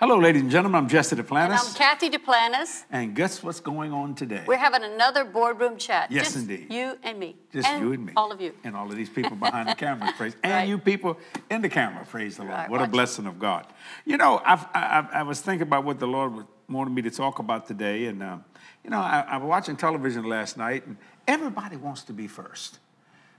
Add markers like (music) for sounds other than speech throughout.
Hello, ladies and gentlemen. I'm Jesse Duplantis. And I'm Duplantis. Kathy Duplantis. And guess what's going on today? We're having another boardroom chat. Yes, Just indeed. You and me. Just you and me. All of you. And all of these people behind the camera, (laughs) praise. And Right. you people in the camera, praise the Lord. Right, what a blessing of God. You know, I've, I, I, I was thinking about what the Lord was- wanted me to talk about today. And, um, you know, I, I was watching television last night, and everybody wants to be first.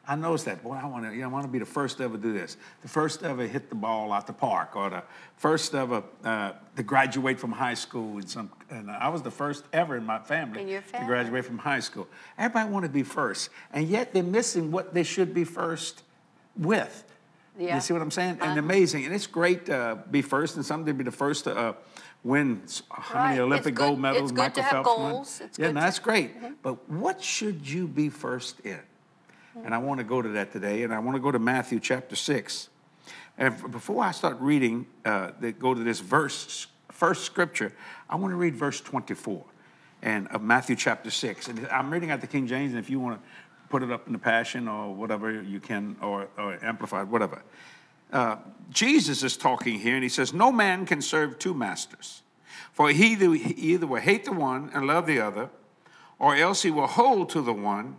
I noticed that. Boy, I want to, you know, I want to be the first to ever do this, the first to ever hit the ball out the park, or the first ever uh, to graduate from high school. And some, and I was the first ever in my family, In your to graduate from high school. Everybody want to be first, and yet they're missing what they should be first with. Yeah. You see what I'm saying? And Uh-huh. amazing, and it's great to be first, and some to be the first to uh, win how Right. many Olympic gold medals Michael to have Phelps won. It's yeah, no, that's great. But what should you be first in? And I want to go to that today, and I want to go to Matthew chapter 6. And before I start reading, uh, go to this verse, first scripture, I want to read verse 24 and of Matthew chapter 6. And I'm reading out the King James, and if you want to put it up in the Passion or whatever you can, or, or Amplified, whatever. Uh, Jesus is talking here, and he says, No man can serve two masters, for he either, he either will hate the one and love the other, or else he will hold to the one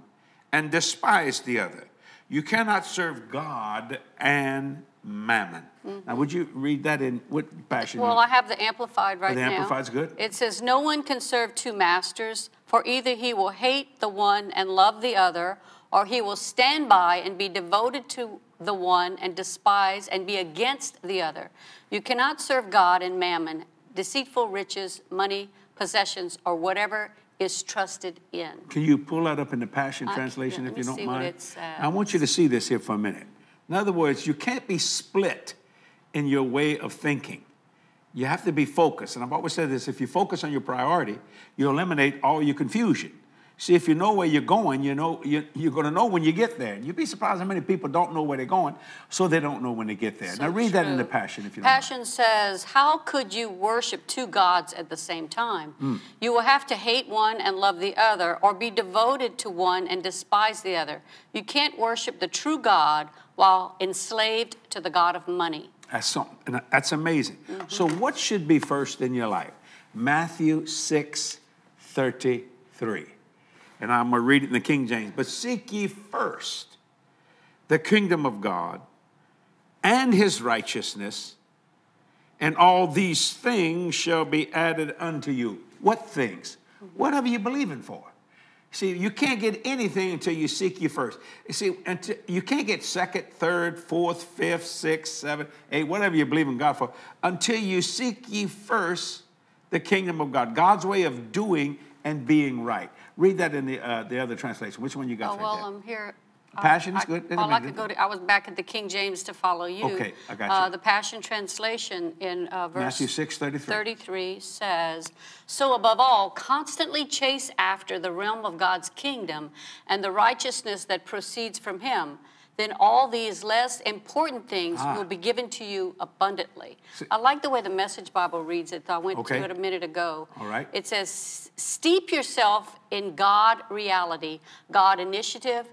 and despise the other. You cannot serve God and mammon. Mm-hmm. Now, would you read that in what passion? Well, I have the Amplified right oh, The now. Amplified's good? It says, No one can serve two masters, for either he will hate the one and love the other, or he will stand by and be devoted to the one and despise and be against the other. You cannot serve God and mammon, deceitful riches, money, possessions, or whatever is trusted in. Can you pull that up in the Passion I- Translation if you don't mind? I want you to see this here for a minute. In other words, you can't be split in your way of thinking. You have to be focused. And I've always said this if you focus on your priority, you eliminate all your confusion. See, if you know where you're going, you know you, you're going to know when you get there. You'd be surprised how many people don't know where they're going, so they don't know when they get there. So now, read that in the. Passion if you don't mind. Passion says, How could you worship two gods at the same time? Hmm. You will have to hate one and love the other, or be devoted to one and despise the other. You can't worship the true God while enslaved to the God of money. That's something. That's amazing. Mm-hmm. So, what should be first in your life? Matthew 6 33. And I'm going to read it in the King James. But seek ye first the kingdom of God and his righteousness, and all these things shall be added unto you. What things? Whatever you're believing for. See, you can't get anything until you seek you first. You see, until, you can't get second, third, fourth, fifth, sixth, seventh, eighth, whatever you believe in God for, until you seek ye first the kingdom of God, God's way of doing and being right. Read that in the uh, the other translation. Which one you got? Oh, well? I'm here. Passion is I- good. All I could go to, I was back at the King James to follow you. Okay, I got Uh, you. the Passion Translation in uh, verse Matthew 6, 33. 33 says, So above all, constantly chase after the realm of God's kingdom and the righteousness that proceeds from him. Then all these less important things Ah. will be given to you abundantly. See- I like the way the Message Bible reads it. I went Okay. to it a minute ago. All right. It says, Steep yourself in God reality, God initiative,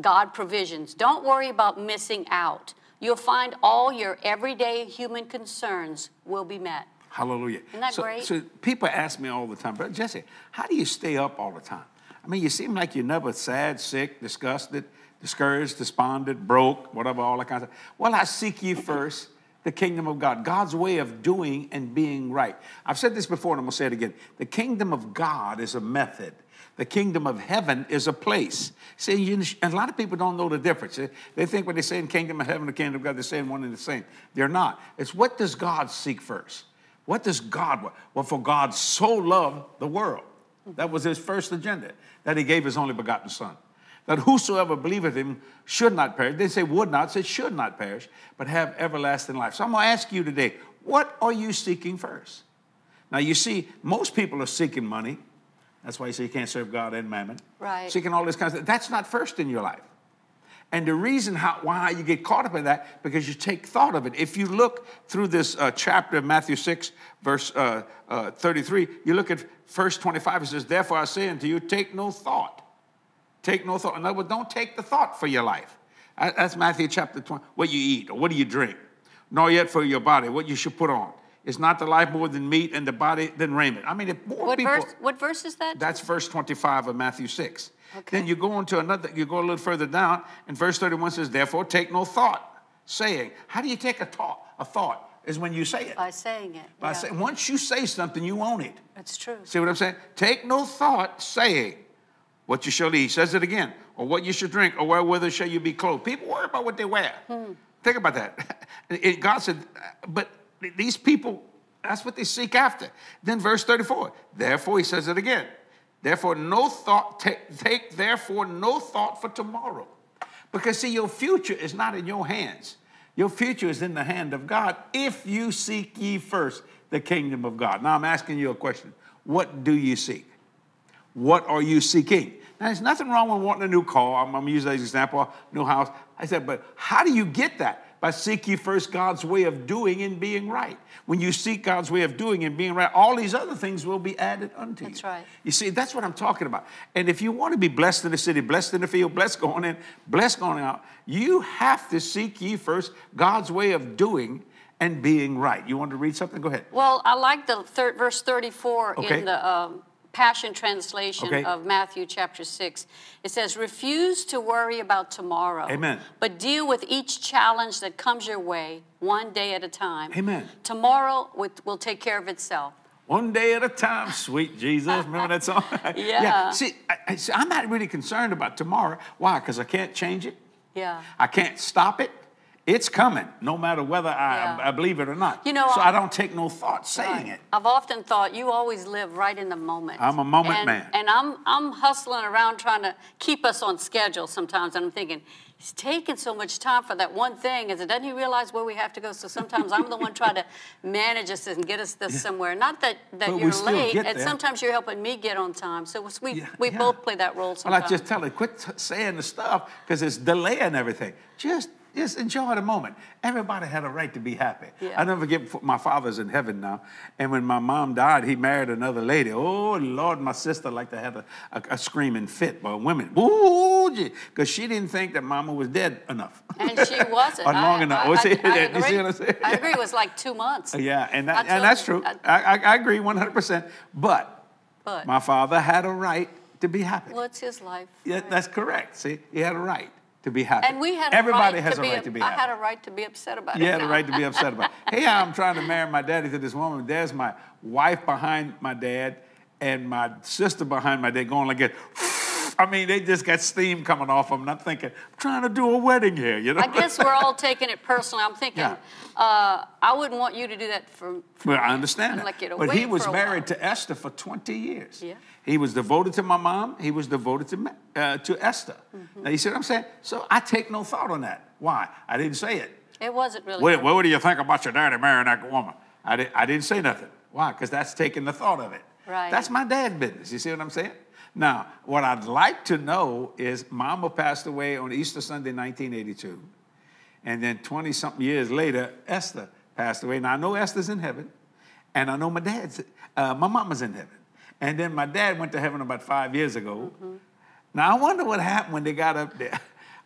God provisions. Don't worry about missing out. You'll find all your everyday human concerns will be met. Hallelujah. Isn't that so, great? So people ask me all the time, but Jesse, how do you stay up all the time? I mean, you seem like you're never sad, sick, disgusted, discouraged, despondent, broke, whatever, all that kind of stuff. Well, I seek ye first the kingdom of God, God's way of doing and being right. I've said this before, and I'm going to say it again. The kingdom of God is a method. The kingdom of heaven is a place. See, you, and a lot of people don't know the difference. They- They think when they say in kingdom of heaven, the kingdom of God, they're saying one and the same. They're not. It's what does God seek first? What does God want? Well, for God so loved the world. That was his first agenda, that he gave his only begotten son. That whosoever believeth him should not perish. They say would not, say should not perish, but have everlasting life. So I'm going to ask you today, what are you seeking first? Now, you see, most people are seeking money. That's why you say you can't serve God and mammon. Right. Seeking all this kind of stuff. That's not first in your life. And the reason how, why you get caught up in that, because you take thought of it. If you look through this uh, chapter of Matthew 6, verse uh, uh, 33, you look at verse 25, it says, Therefore I say unto you, take no thought. Take no thought. In other words, don't take the thought for your life. That's Matthew chapter 20. What you eat or what do you drink? Nor yet for your body, what you should put on. Is not the life more than meat and the body than raiment? I mean, if more What people. verse, what verse is that? That's verse 25 of Matthew 6. Okay. Then you go on to another, you go a little further down, and verse 31 says, Therefore take no thought, saying, How do you take a thought? A thought is when you say it. By saying it. By yeah. saying, once you say something, you own it. That's true. See what I'm saying? Take no thought, saying, What you shall eat. He says it again. Or what you should drink, or wherewithal shall you be clothed. People worry about what they wear. Hmm. Think about that. (laughs) It- God said, uh, But these people, that's what they seek after. Then verse 34. Therefore, he says it again. Therefore, no thought, take, take therefore no thought for tomorrow. Because see, your future is not in your hands. Your future is in the hand of God if you seek ye first the kingdom of God. Now I'm asking you a question. What do you seek? What are you seeking? Now, there's nothing wrong with wanting a new car. I'm, I'm using that as an example, new house. I said, but how do you get that? By seek ye first God's way of doing and being right. When you seek God's way of doing and being right, all these other things will be added unto you. That's right. You see, that's what I'm talking about. And if you want to be blessed in the city, blessed in the field, blessed going in, blessed going out, you have to seek ye first God's way of doing and being right. You want to read something? Go ahead. Well, I like the third, verse 34 Okay. in the um, Passion Translation Okay. of Matthew chapter 6. It says, Refuse to worry about tomorrow. Amen. But deal with each challenge that comes your way one day at a time. Amen. Tomorrow will, take care of itself. One day at a time, sweet Jesus. Remember that song? (laughs) (laughs) Yeah. See, I, I, see, I'm not really concerned about tomorrow. Why? Because I can't change it. Yeah. I can't stop it. It's coming, no matter whether I, Yeah. I believe it or not. You know, so I, I- don't take no thought saying it. I've often thought you always live right in the moment. I'm a moment and, man. And I'm I'm hustling around trying to keep us on schedule sometimes, and I'm thinking. He's taking so much time for that one thing. Is it doesn't he realize where we have to go? So sometimes I'm the one trying to (laughs) manage us and get us this somewhere. Not that, that But you're late, and there. sometimes you're helping me get on time. So we Yeah, we yeah. both play that role Well. I just tell her, quit t- saying the stuff because it's delaying everything. Just, just enjoy the moment. Everybody had a right to be happy. Yeah. I never forget, my father's in heaven now, and when my mom died, he married another lady. Oh Lord, my sister liked to have a, a, a screaming fit by women. Ooh, because she didn't think that mama was dead enough. and she (laughs) wasn't. Or long I, enough. I, Oh, see- I, I you agree. see what I'm saying? I agree. It was like two months. Yeah, and, that, and that's true. I- I, I, I agree 100%. But, But- my father had a right to be happy. Well, it's his life. Yeah, that's correct. See, he had a right to be happy. And we had a Everybody right has to a right to be happy. I had a right to be upset about it. you had a right to be upset about it. Hey, I'm trying to marry my daddy to this woman. There's my wife behind my dad and my sister behind my dad going like it. I mean, they just got steam coming off them. And I'm thinking, I'm trying to do a wedding here, you know? I guess we're all taking it personally. I'm thinking, Yeah. uh, I wouldn't want you to do that for. for Well, I me. understand I'd that. like you to but he was married while. to Esther for 20 years. Yeah. He was devoted to my mom. He was devoted to, uh, to Esther. Mm-hmm. Now, you see what I'm saying? So I take no thought on that. Why? I didn't say it. It wasn't really. What, what do you think about your daddy marrying that woman? I, di- I didn't say nothing. Why? Because that's taking the thought of it. Right. That's my dad's business. You see what I'm saying? Now, what I'd like to know is Mama passed away on Easter Sunday, 1982. And then 20 something years later, Esther passed away. Now, I know Esther's in heaven, and I know my dad's, uh, my mama's in heaven. And then my dad went to heaven about five years ago. Now, I wonder what happened when they got up there.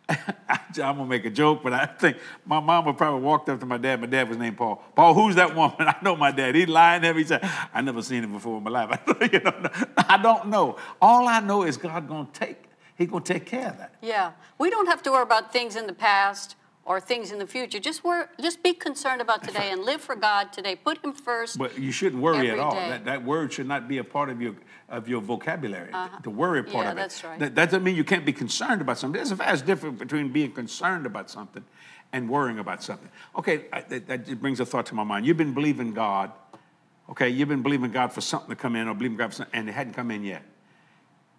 (laughs) I'm gonna make a joke, but I think my mama probably walked up to my dad. My dad was named Paul. Paul, who's that woman? (laughs) I know my dad. He's lying. He said, I never seen him before in my life. (laughs) you know, I don't know. All I know is God gonna take. He gonna take care of that. Yeah, we don't have to worry about things in the past or things in the future. Just worry, just be concerned about today and live for God today. Put Him first. But you shouldn't worry at all. day. That, that word should not be a part of your of your vocabulary. The worry part Uh-huh. Yeah, of it. that's right. That, that doesn't mean you can't be concerned about something. There's a vast difference between being concerned about something and worrying about something. Okay, I, that, that brings a thought to my mind. You've been believing God. Okay, you've been believing God for something to come in, or believing God for something, and it hadn't come in yet.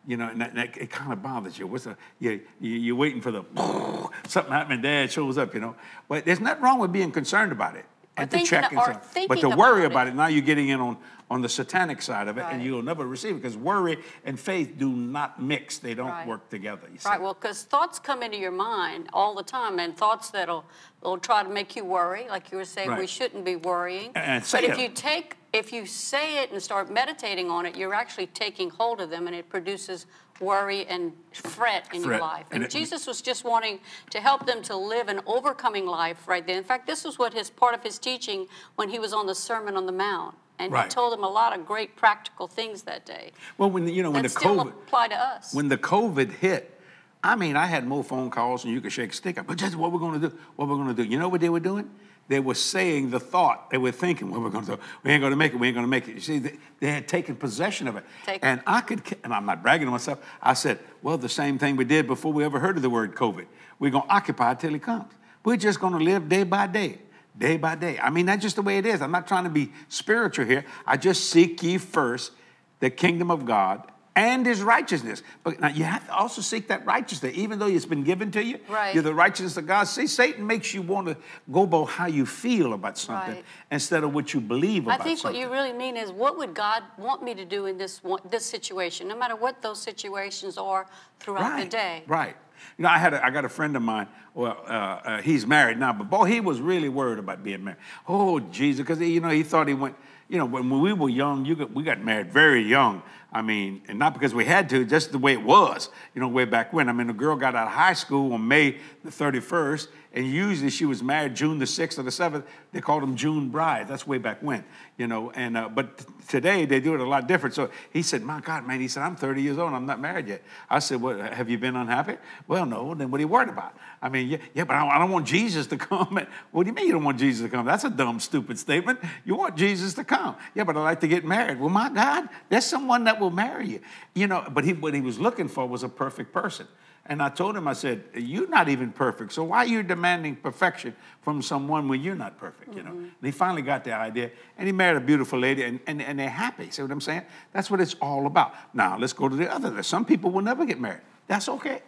You know, and that, that- it kind of bothers you. What's the, you, you, you're waiting for the (laughs) something happening, dad shows up, you know. But there's nothing wrong with being concerned about it and to check and stuff. But to worry about it. it, now you're getting in on, on the satanic side of it, and you'll never receive it because worry and faith do not mix. They don't Right. work together. Right. Well, because thoughts come into your mind all the time, and thoughts that'll will try to make you worry, like you were saying, we shouldn't be worrying. And but say if it. you take if you say it and start meditating on it, you're actually taking hold of them and it produces worry and fret in your life. And And it- Jesus was just wanting to help them to live an overcoming life right there. In fact, this was what his part of his teaching when he was on the Sermon on the Mount. And Right. he told them a lot of great practical things that day Well, when the- you know when the COVID apply to us. when the COVID hit, I mean, I had more phone calls than you could shake a stick at. But just what we're going to do? What we're going to do? You know what they were doing? They were saying the thought. They were thinking, "What we're going to do? We ain't going to make it. We ain't going to make it." You see, they, they had taken possession of it. Take- and I could, and I'm not bragging on myself. I said, "Well, the same thing we did before we ever heard of the word COVID. We're going to occupy till it comes. We're just going to live day by day." Day by day. I mean, that's just the way it is. I'm not trying to be spiritual here. I just seek ye first the kingdom of God and his righteousness. But now you have to also seek that righteousness, even though it's been given to you. Right. You're the righteousness of God. See, Satan makes you want to go by how you feel about something Right. instead of what you believe I about think something. what you really mean is, what would God want me to do in this one, this situation, no matter what those situations are throughout right, the day? Right. You know, I had a, I got a friend of mine. Well, uh, uh, he's married now, but boy, he was really worried about being married. Oh, Jesus, because you know he thought he went. You know, when we were young, you got, we got married very young. I mean, and not because we had to, just the way it was. You know, way back when. I mean, the girl got out of high school on May the 31st, and usually she was married June the 6th or the 7th. They called them June brides. That's way back when. You know, and uh, but t- today they do it a lot different. So he said, "My God, man," he said, "I'm 30 years old. I'm not married yet." I said, "Well, have you been unhappy?" Well, no. Then what are you worried about? I mean, yeah, yeah but I, I don't want Jesus to (laughs) come. What do you mean you don't want Jesus to come? That's a dumb, stupid statement. You want Jesus to come. Yeah, but I like to get married. Well, my God, there's someone that will marry you. You know, but he, what he was looking for was a perfect person. And I told him, I said, You're not even perfect. So why are you demanding perfection from someone when you're not perfect? You know? Mm-hmm. And he finally got the idea. And he married a beautiful lady, and, and, and they're happy. See what I'm saying? That's what it's all about. Now, let's go to the other. Some people will never get married. That's okay.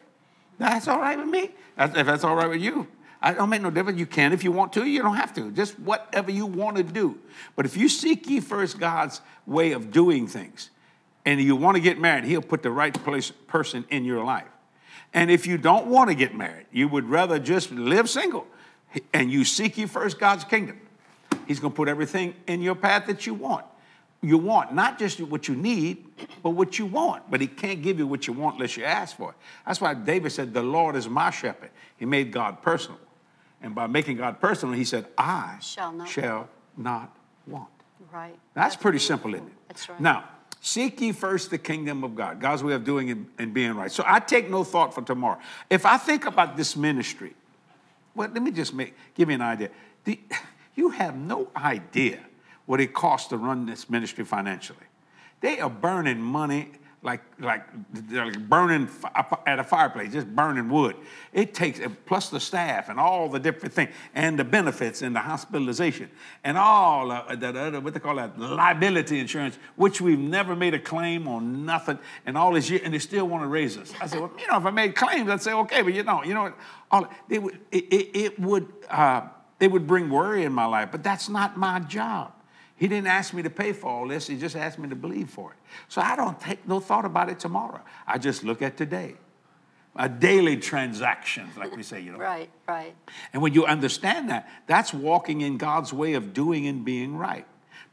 That's all right with me. That's, if that's all right with you. I don't make no difference. You can if you want to. You don't have to. Just whatever you want to do. But if you seek ye first God's way of doing things, and you want to get married, He'll put the right place, person in your life. And if you don't want to get married, you would rather just live single, and you seek ye first God's kingdom, He's going to put everything in your path that you want. You want not just what you need, but what you want. But He can't give you what you want unless you ask for it. That's why David said, "The Lord is my shepherd." He made God personal, and by making God personal, He said, "I Shall not. shall not want." Right. That's, pretty beautiful. simple, isn't it? That's right. Now, seek ye first the kingdom of God, God's way of doing and being right. So I take no thought for tomorrow. If I think about this ministry, well, let me just make give you an idea. The- (laughs) you have no idea what it costs to run this ministry financially. They are burning money like like they're like burning at a fireplace, just burning wood. It takes plus the staff and all the different things and the benefits and the hospitalization and all uh, the, what they call that liability insurance, which we've never made a claim on nothing and all this year, and they still want to raise us. I said, well, you know, if I made claims, I'd say okay, but you know, you know, all they would it, it, it would uh, it would bring worry in my life, but that's not my job. He didn't ask me to pay for all this. He just asked me to believe for it. So I don't take no thought about it tomorrow. I just look at today. A daily transactions, like we say, you know. Right, right. And when you understand that, that's walking in God's way of doing and being right.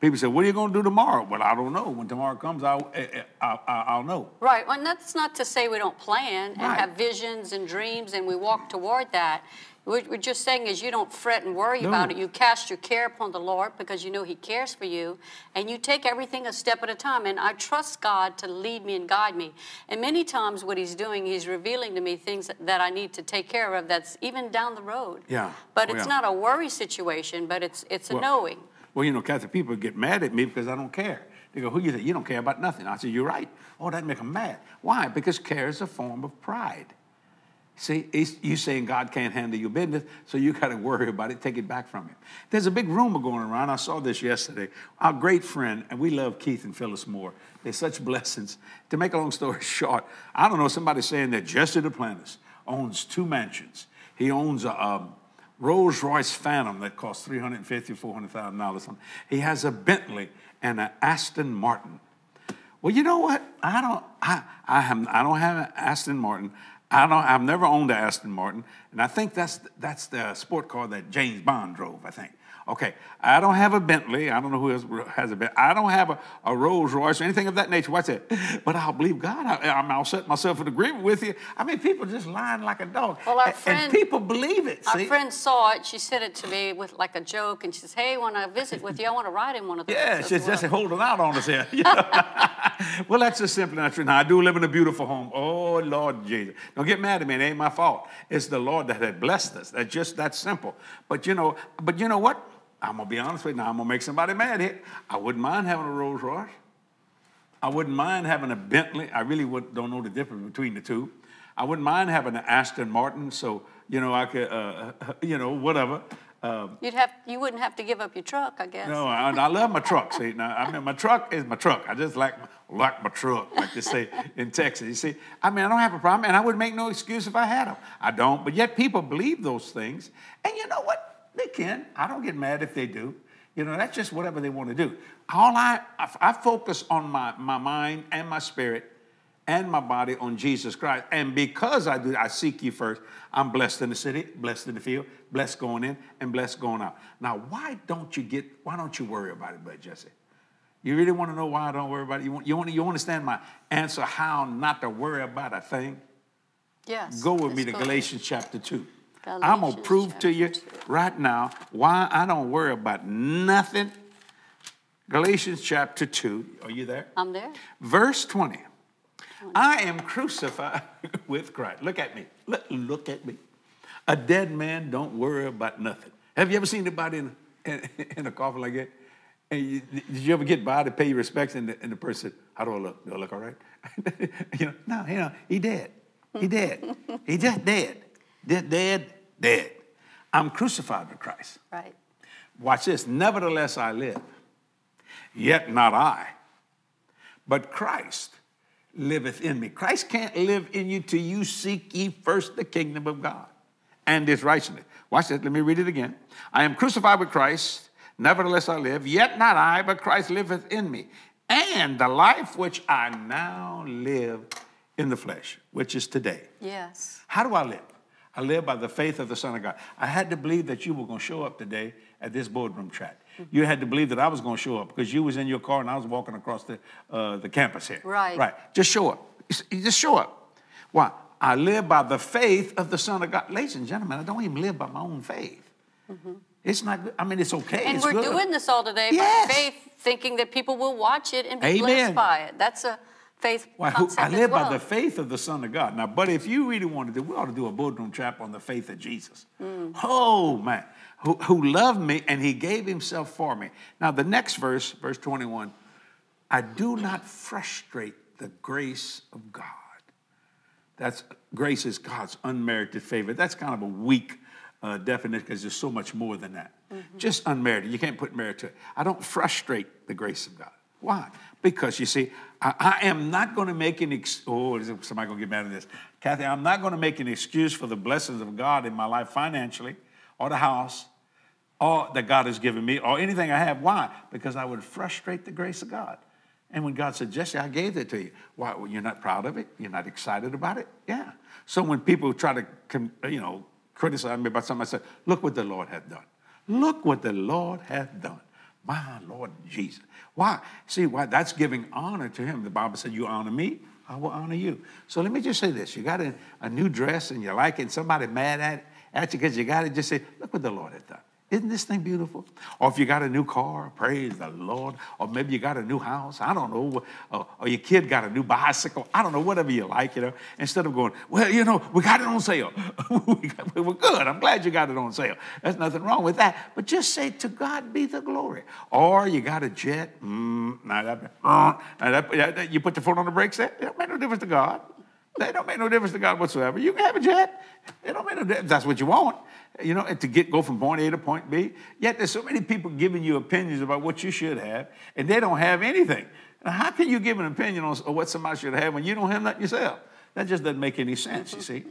People say, "What are you going to do tomorrow?" Well, I don't know. When tomorrow comes, I'll, eh, eh, I'll, I'll, I'll know. Right. Well, and that's not to say we don't plan and Right. have visions and dreams and we walk toward that. What we're just saying is you don't fret and worry No. about it. You cast your care upon the Lord because you know He cares for you, and you take everything a step at a time. And I trust God to lead me and guide me. And many times, what He's doing, He's revealing to me things that, I need to take care of. That's even down the road. Yeah. But Oh, it's yeah. not a worry situation, but it's it's a Well- knowing. Well, you know, Catholic people get mad at me because I don't care. They go, "Who you think? You don't care about nothing." I said, "You're right." Oh, that make them mad. Why? Because care is a form of pride. See, you saying God can't handle your business, so you got to worry about it, take it back from him. There's a big rumor going around. I saw this yesterday. Our great friend, and we love Keith and Phyllis Moore. They're such blessings. To make a long story (laughs) short, I don't know, somebody's saying that Jesse Duplantis owns two mansions. He owns a um, Rolls Royce Phantom that costs $350,000, $400,000. He has a Bentley and an Aston Martin. Well, you know what? I don't. I I have. I don't have an Aston Martin. I don't. I've never owned an Aston Martin, and I think that's that's the sport car that James Bond drove. I think. Okay, I don't have a Bentley. I don't know who else has a Bentley. I don't have a, a Rolls Royce or anything of that nature. What's that? But I'll believe God. I, I'm, I'll set myself in agreement with you. I mean, people just lying like a dog. Well, our friend- and people believe it. Our see? friend saw it. She said it to me with like a joke, and she says, "Hey, when I visit with you, I want to ride in one of those." Yeah, she's just holding out on us here. You (laughs) know? well, that's just simply not true. Now, I do live in a beautiful home. Oh, Lord Jesus. Don't get mad at me. It ain't my fault. It's the Lord that had blessed us. That's just that simple. But you know, but you know what? I'm to be honest with you. Now, I'm to make somebody mad here. I wouldn't mind having a Rolls Royce. I wouldn't mind having a Bentley. I really would, don't know the difference between the two. I wouldn't mind having an Aston Martin, so you know I could, uh, (laughs) you know, whatever. Um, You'd have, you wouldn't have to give up your truck, I guess. no, I, I love my truck. See, now I mean, my truck is my truck. I just like my, like my truck, like they say in Texas. You see, I mean, I don't have a problem, and I would make no excuse if I had them. I don't, but yet people believe those things, and you know what? They can. I don't get mad if they do. You know, that's just whatever they want to do. All I, I, I focus on my my mind and my spirit and my body on Jesus Christ. And because I do, I seek you first. I'm blessed in the city, blessed in the field, blessed going in, and blessed going out. Now, why don't you get? Why don't you worry about it, Brother Jesse? You really want to know why I don't worry about it? You want, you want, you understand my answer how not to worry about a thing? Yes. Go with me to. Galatians chapter 2. I'm going to prove to you 2. right now why I don't worry about nothing. Galatians chapter 2. Are you there? I'm there. Verse 20. I am crucified (laughs) with Christ. Look at me. Look, look at me. A dead man don't worry about nothing. Have you ever seen anybody in, in, (laughs) in a coffin like that? And you, did you ever get by to pay your respects and the, and the person said, how do I look? Do I look all right? (laughs) you know, no, you know, he dead. He dead. he just dead. Dead, dead, dead. I'm crucified with Christ. Right. Watch this. Nevertheless, I live. Yet not I, but Christ liveth in me. Christ can't live in you till you seek ye first the kingdom of God and his righteousness. Watch this. Let me read it again. I am crucified with Christ. Nevertheless, I live. Yet not I, but Christ liveth in me. And the life which I now live in the flesh, which is today. Yes. How do I live? I live by the faith of the Son of God. I had to believe that you were going to show up today at this boardroom chat. You had to believe that I was going to show up because you was in your car and I was walking across the, uh, the campus here. Right. Right. Just show up. Just show up. Why? I live by the faith of the Son of God. Ladies and gentlemen, I don't even live by my own faith. It's not good. I mean, it's okay. Mm-hmm. And it's we're good. doing this all today Yes. by faith, thinking that people will watch it and be Amen. blessed by it. That's a faith who, I live well. by the faith of the Son of God. Now, but if you really want to do, we ought to do a boardroom trap on the faith of Jesus. Mm. Oh man, who, who loved me and he gave himself for me. Now, the next verse, verse 21, I do not frustrate the grace of God. That's grace is God's unmerited favor. That's kind of a weak uh, definition because there's so much more than that. Just unmerited. You can't put merit to it. I don't frustrate the grace of God. Why? Because you see, I, am not going to make an ex- oh, somebody going to get mad at this? Kathy, I'm not going to make an excuse for the blessings of God in my life financially, or the house, or that God has given me, or anything I have. Why? Because I would frustrate the grace of God. And when God said, Jesse, I gave that to you. Why? Well, you're not proud of it? You're not excited about it? Yeah. So when people try to, you know, criticize me about something, I said, look what the Lord hath done. Look what the Lord hath done. My Lord Jesus. Why? See, why? That's giving honor to him. The Bible said, you honor me, I will honor you. So let me just say this. You got a, a new dress and you like it, and somebody mad at, at you because you got it, just say, look what the Lord hath done. Isn't this thing beautiful? Or if you got a new car, praise the Lord. Or maybe you got a new house, I don't know. Or, or your kid got a new bicycle, I don't know, whatever you like, you know. Instead of going, well, you know, we got it on sale. (laughs) we got- We're good. I'm glad you got it on sale. There's nothing wrong with that. But just say, to God be the glory. Or you got a jet. Mm, now that, uh, now that- that- you put your foot on the brakes. It don't make no difference to God. That don't make no difference to God whatsoever. You can have a jet. It don't make no difference. That's what you want. You know, to get go from point A to point B. Yet there's so many people giving you opinions about what you should have, and they don't have anything. Now, how can you give an opinion on what somebody should have when you don't have nothing yourself? That just doesn't make any sense, you see.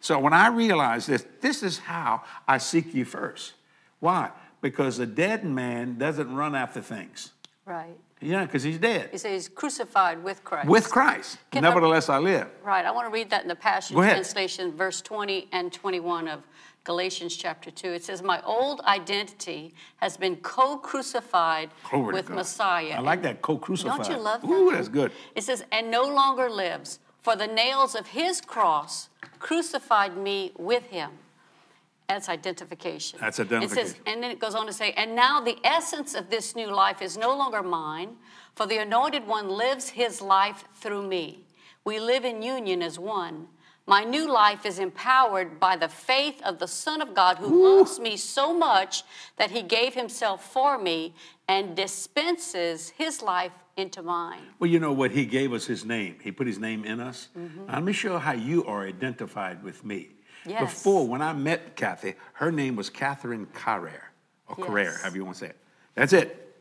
So when I realized this, this is how I seek you first. Why? Because a dead man doesn't run after things. Right. Yeah, because he's dead. He says he's crucified with Christ. With Christ. Can I- Nevertheless, I live. Right. I want to read that in the Passion Translation, verse 20 and 21 of Galatians chapter 2. It says, My old identity has been co crucified with God. Messiah. I like that co-crucified. Don't you love that? Ooh, that's good. It says, And no longer lives, for the nails of his cross crucified me with him. That's identification. That's It identification. says, and then it goes on to say, and now the essence of this new life is no longer mine, for the anointed one lives his life through me. We live in union as one. My new life is empowered by the faith of the Son of God who loves me so much that he gave himself for me and dispenses his life into mine. Well, you know what? He gave us his name. He put his name in us. Mm-hmm. Now, let me show how you are identified with me. Yes. Before, when I met Kathy, her name was Catherine Carrere, or Yes. Carrere, however you want to say it. That's it.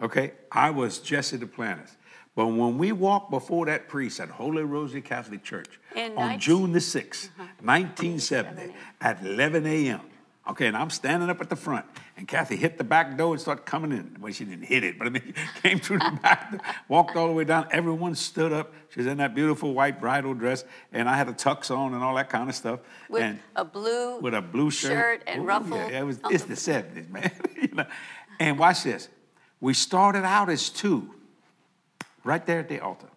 Okay? I was Jesse Duplantis. But when we walked before that priest at Holy Rosary Catholic Church In on 19 June the 6th, 1970, uh-huh. at 11 a.m., okay, and I'm standing up at the front, and Kathy hit the back door and started coming in. Well, she didn't hit it, but I mean, (laughs) came through the back door, walked all the way down. Everyone stood up. She was in that beautiful white bridal dress, and I had a tux on and all that kind of stuff. With and a blue with a blue shirt, shirt and Ooh, ruffle Yeah, it was. It's the- the seventies, man. (laughs) you know? And watch this. We started out as two, right there at the altar.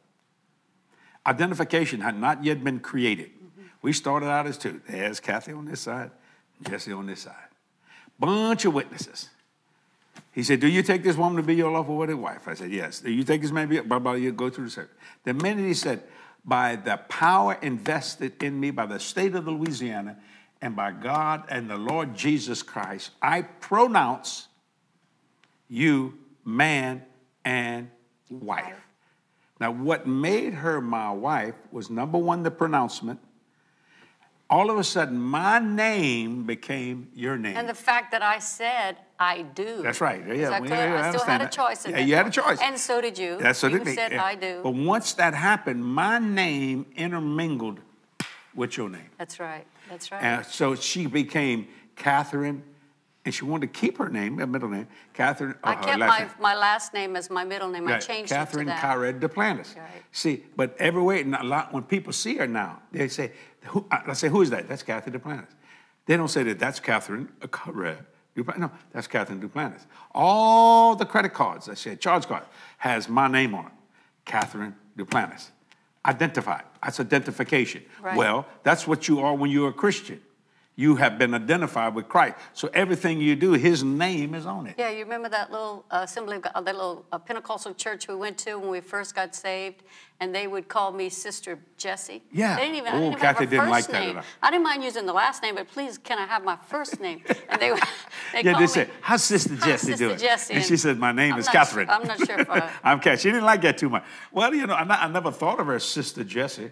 Identification had not yet been created. Mm-hmm. We started out as two. There's Kathy on this side, Jesse on this side. Bunch of witnesses. He said, Do you take this woman to be your lawful wedded wife? I said, Yes. Do you take this man to be, blah, blah, you go through the service. The minute he said, By the power invested in me by the state of Louisiana and by God and the Lord Jesus Christ, I pronounce you man and wife. Now, what made her my wife was number one, the pronouncement. All of a sudden, my name became your name. And the fact that I said I do. That's right. Yeah, we- yeah, I I still had a choice Yeah, you had a choice. And so did you. That's what you said yeah. I do. But once that happened, my name intermingled with your name. That's right. That's right. And so she became Catherine, and she wanted to keep her name, her middle name, Catherine. I uh, her kept last my, name. my last name as my middle name. I changed Catherine it to that. Carrera Duplantis. Right. See, but everywhere, and a lot, when people see her now, they say, who, uh, I say, who is that? That's Catherine Duplantis. They don't say that that's Catherine uh, Carrera uh, Duplantis. No, that's Catherine Duplantis. All the credit cards, I said, charge card, has my name on it. Catherine Duplantis. Identified. That's identification. Right. Well, that's what you are when you're a Christian. You have been identified with Christ. So everything you do, his name is on it. Yeah, you remember that little uh, assembly, of God, that little uh, Pentecostal church we went to when we first got saved, and they would call me Sister Jessie. Yeah. They didn't even. I Oh, didn't even have Kathy a didn't like first that at name. all. I didn't mind using the last name, but please, can I have my first name? And they would. (laughs) They Yeah, they me, said, "How's Sister "How's Jessie Sister doing?" Jessie?" And she said, "My name I'm is Catherine." su- I'm not sure if I- (laughs) I'm Catherine. She didn't like that too much. Well, you know, I, I never thought of her as Sister Jessie.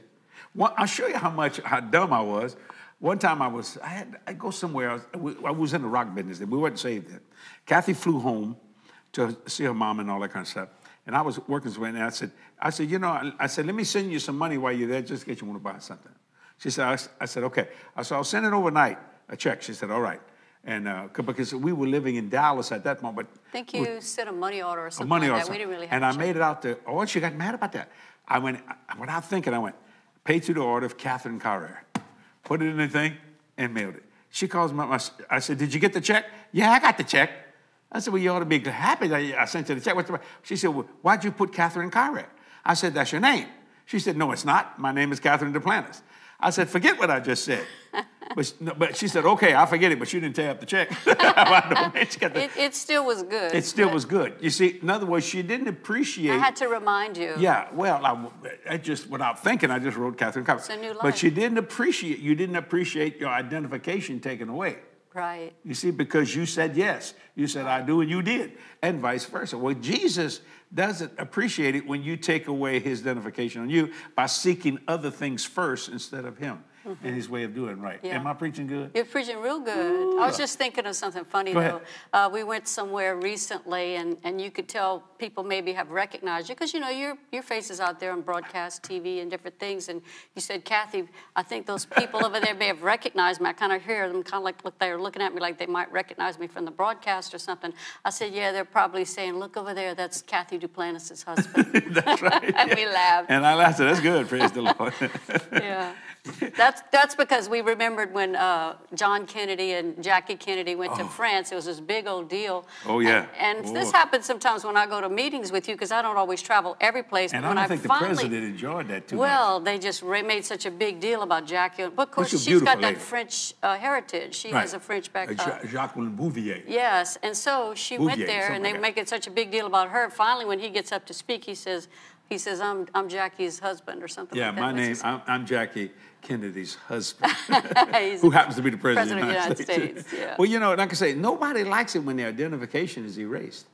Well, I'll show you how much how dumb I was. One time I was, I had, I go somewhere. I was, I was in the rock business. Then we weren't saved then. Kathy flew home to see her mom and all that kind of stuff. And I was working somewhere, and I said, I said, you know, I, said, let me send you some money while you're there, just in case you want to buy something. She said, I said, okay. I said, I'll send it overnight, a check. She said, all right. And uh, because we were living in Dallas at that moment, I think you sent a money order or something. a money like or that. We didn't really have and I check. made it out to, oh, she got mad about that. I went, I, without thinking, I went, paid to the order of Catherine Carrera, put it in the thing, and mailed it. She calls me, up, I said, did you get the check? Yeah, I got the check. I said, well, you ought to be happy that I sent you the check. What's the, she said, well, why'd you put Catherine Carrera? I said, that's your name. She said, no, it's not. My name is Catherine Duplantis. I said, forget what I just said. (laughs) but, she, but she said, okay, I'll forget it, but you didn't tear up the check. (laughs) I know, (laughs) man, she the- It, it still was good. it still was good. You see, in other words, she didn't appreciate. I had to remind you. yeah, well, I, I just without thinking, I just wrote Catherine. It's a new But she didn't appreciate. You didn't appreciate your identification taken away. Right. You see, because you said yes, you said I do, and you did, and vice versa. Well, Jesus doesn't appreciate it when you take away His identification on you by seeking other things first instead of Him. In his way of doing right. Yeah. Am I preaching good? You're preaching real good. I was just thinking of something funny Go though. Uh, we went somewhere recently, and, and you could tell people maybe have recognized you because you know your your face is out there on broadcast TV and different things. And you said, Kathy, I think those people over there may have recognized me. I kind of hear them kind of like look, they're looking at me like they might recognize me from the broadcast or something. I said, Yeah, they're probably saying, Look over there, that's Kathy Duplantis' husband. (laughs) That's right. (laughs) and we laughed. And I laughed. That's good. Praise the Lord. (laughs) Yeah. That's, that's because we remembered when uh, John Kennedy and Jackie Kennedy went to France. It was this big old deal. Oh, yeah. And, and this Oh. happens sometimes when I go to meetings with you because I don't always travel every place. And but I when don't I think finally, the president enjoyed that too much. Well, they just made such a big deal about Jackie. But of course, she's got beautiful that. French uh, heritage. She has a French Uh, background. Ja- Jacqueline Bouvier. Yes, and so she went there, and they like make it such a big deal about her. Finally, when he gets up to speak, he says, "He says I'm I'm Jackie's husband or something." Yeah, like that. my name, I'm, I'm Jackie Kennedy's husband, (laughs) who happens to be the president, President of the United States. yeah. Well, you know, like I can say, nobody likes it when their identification is erased.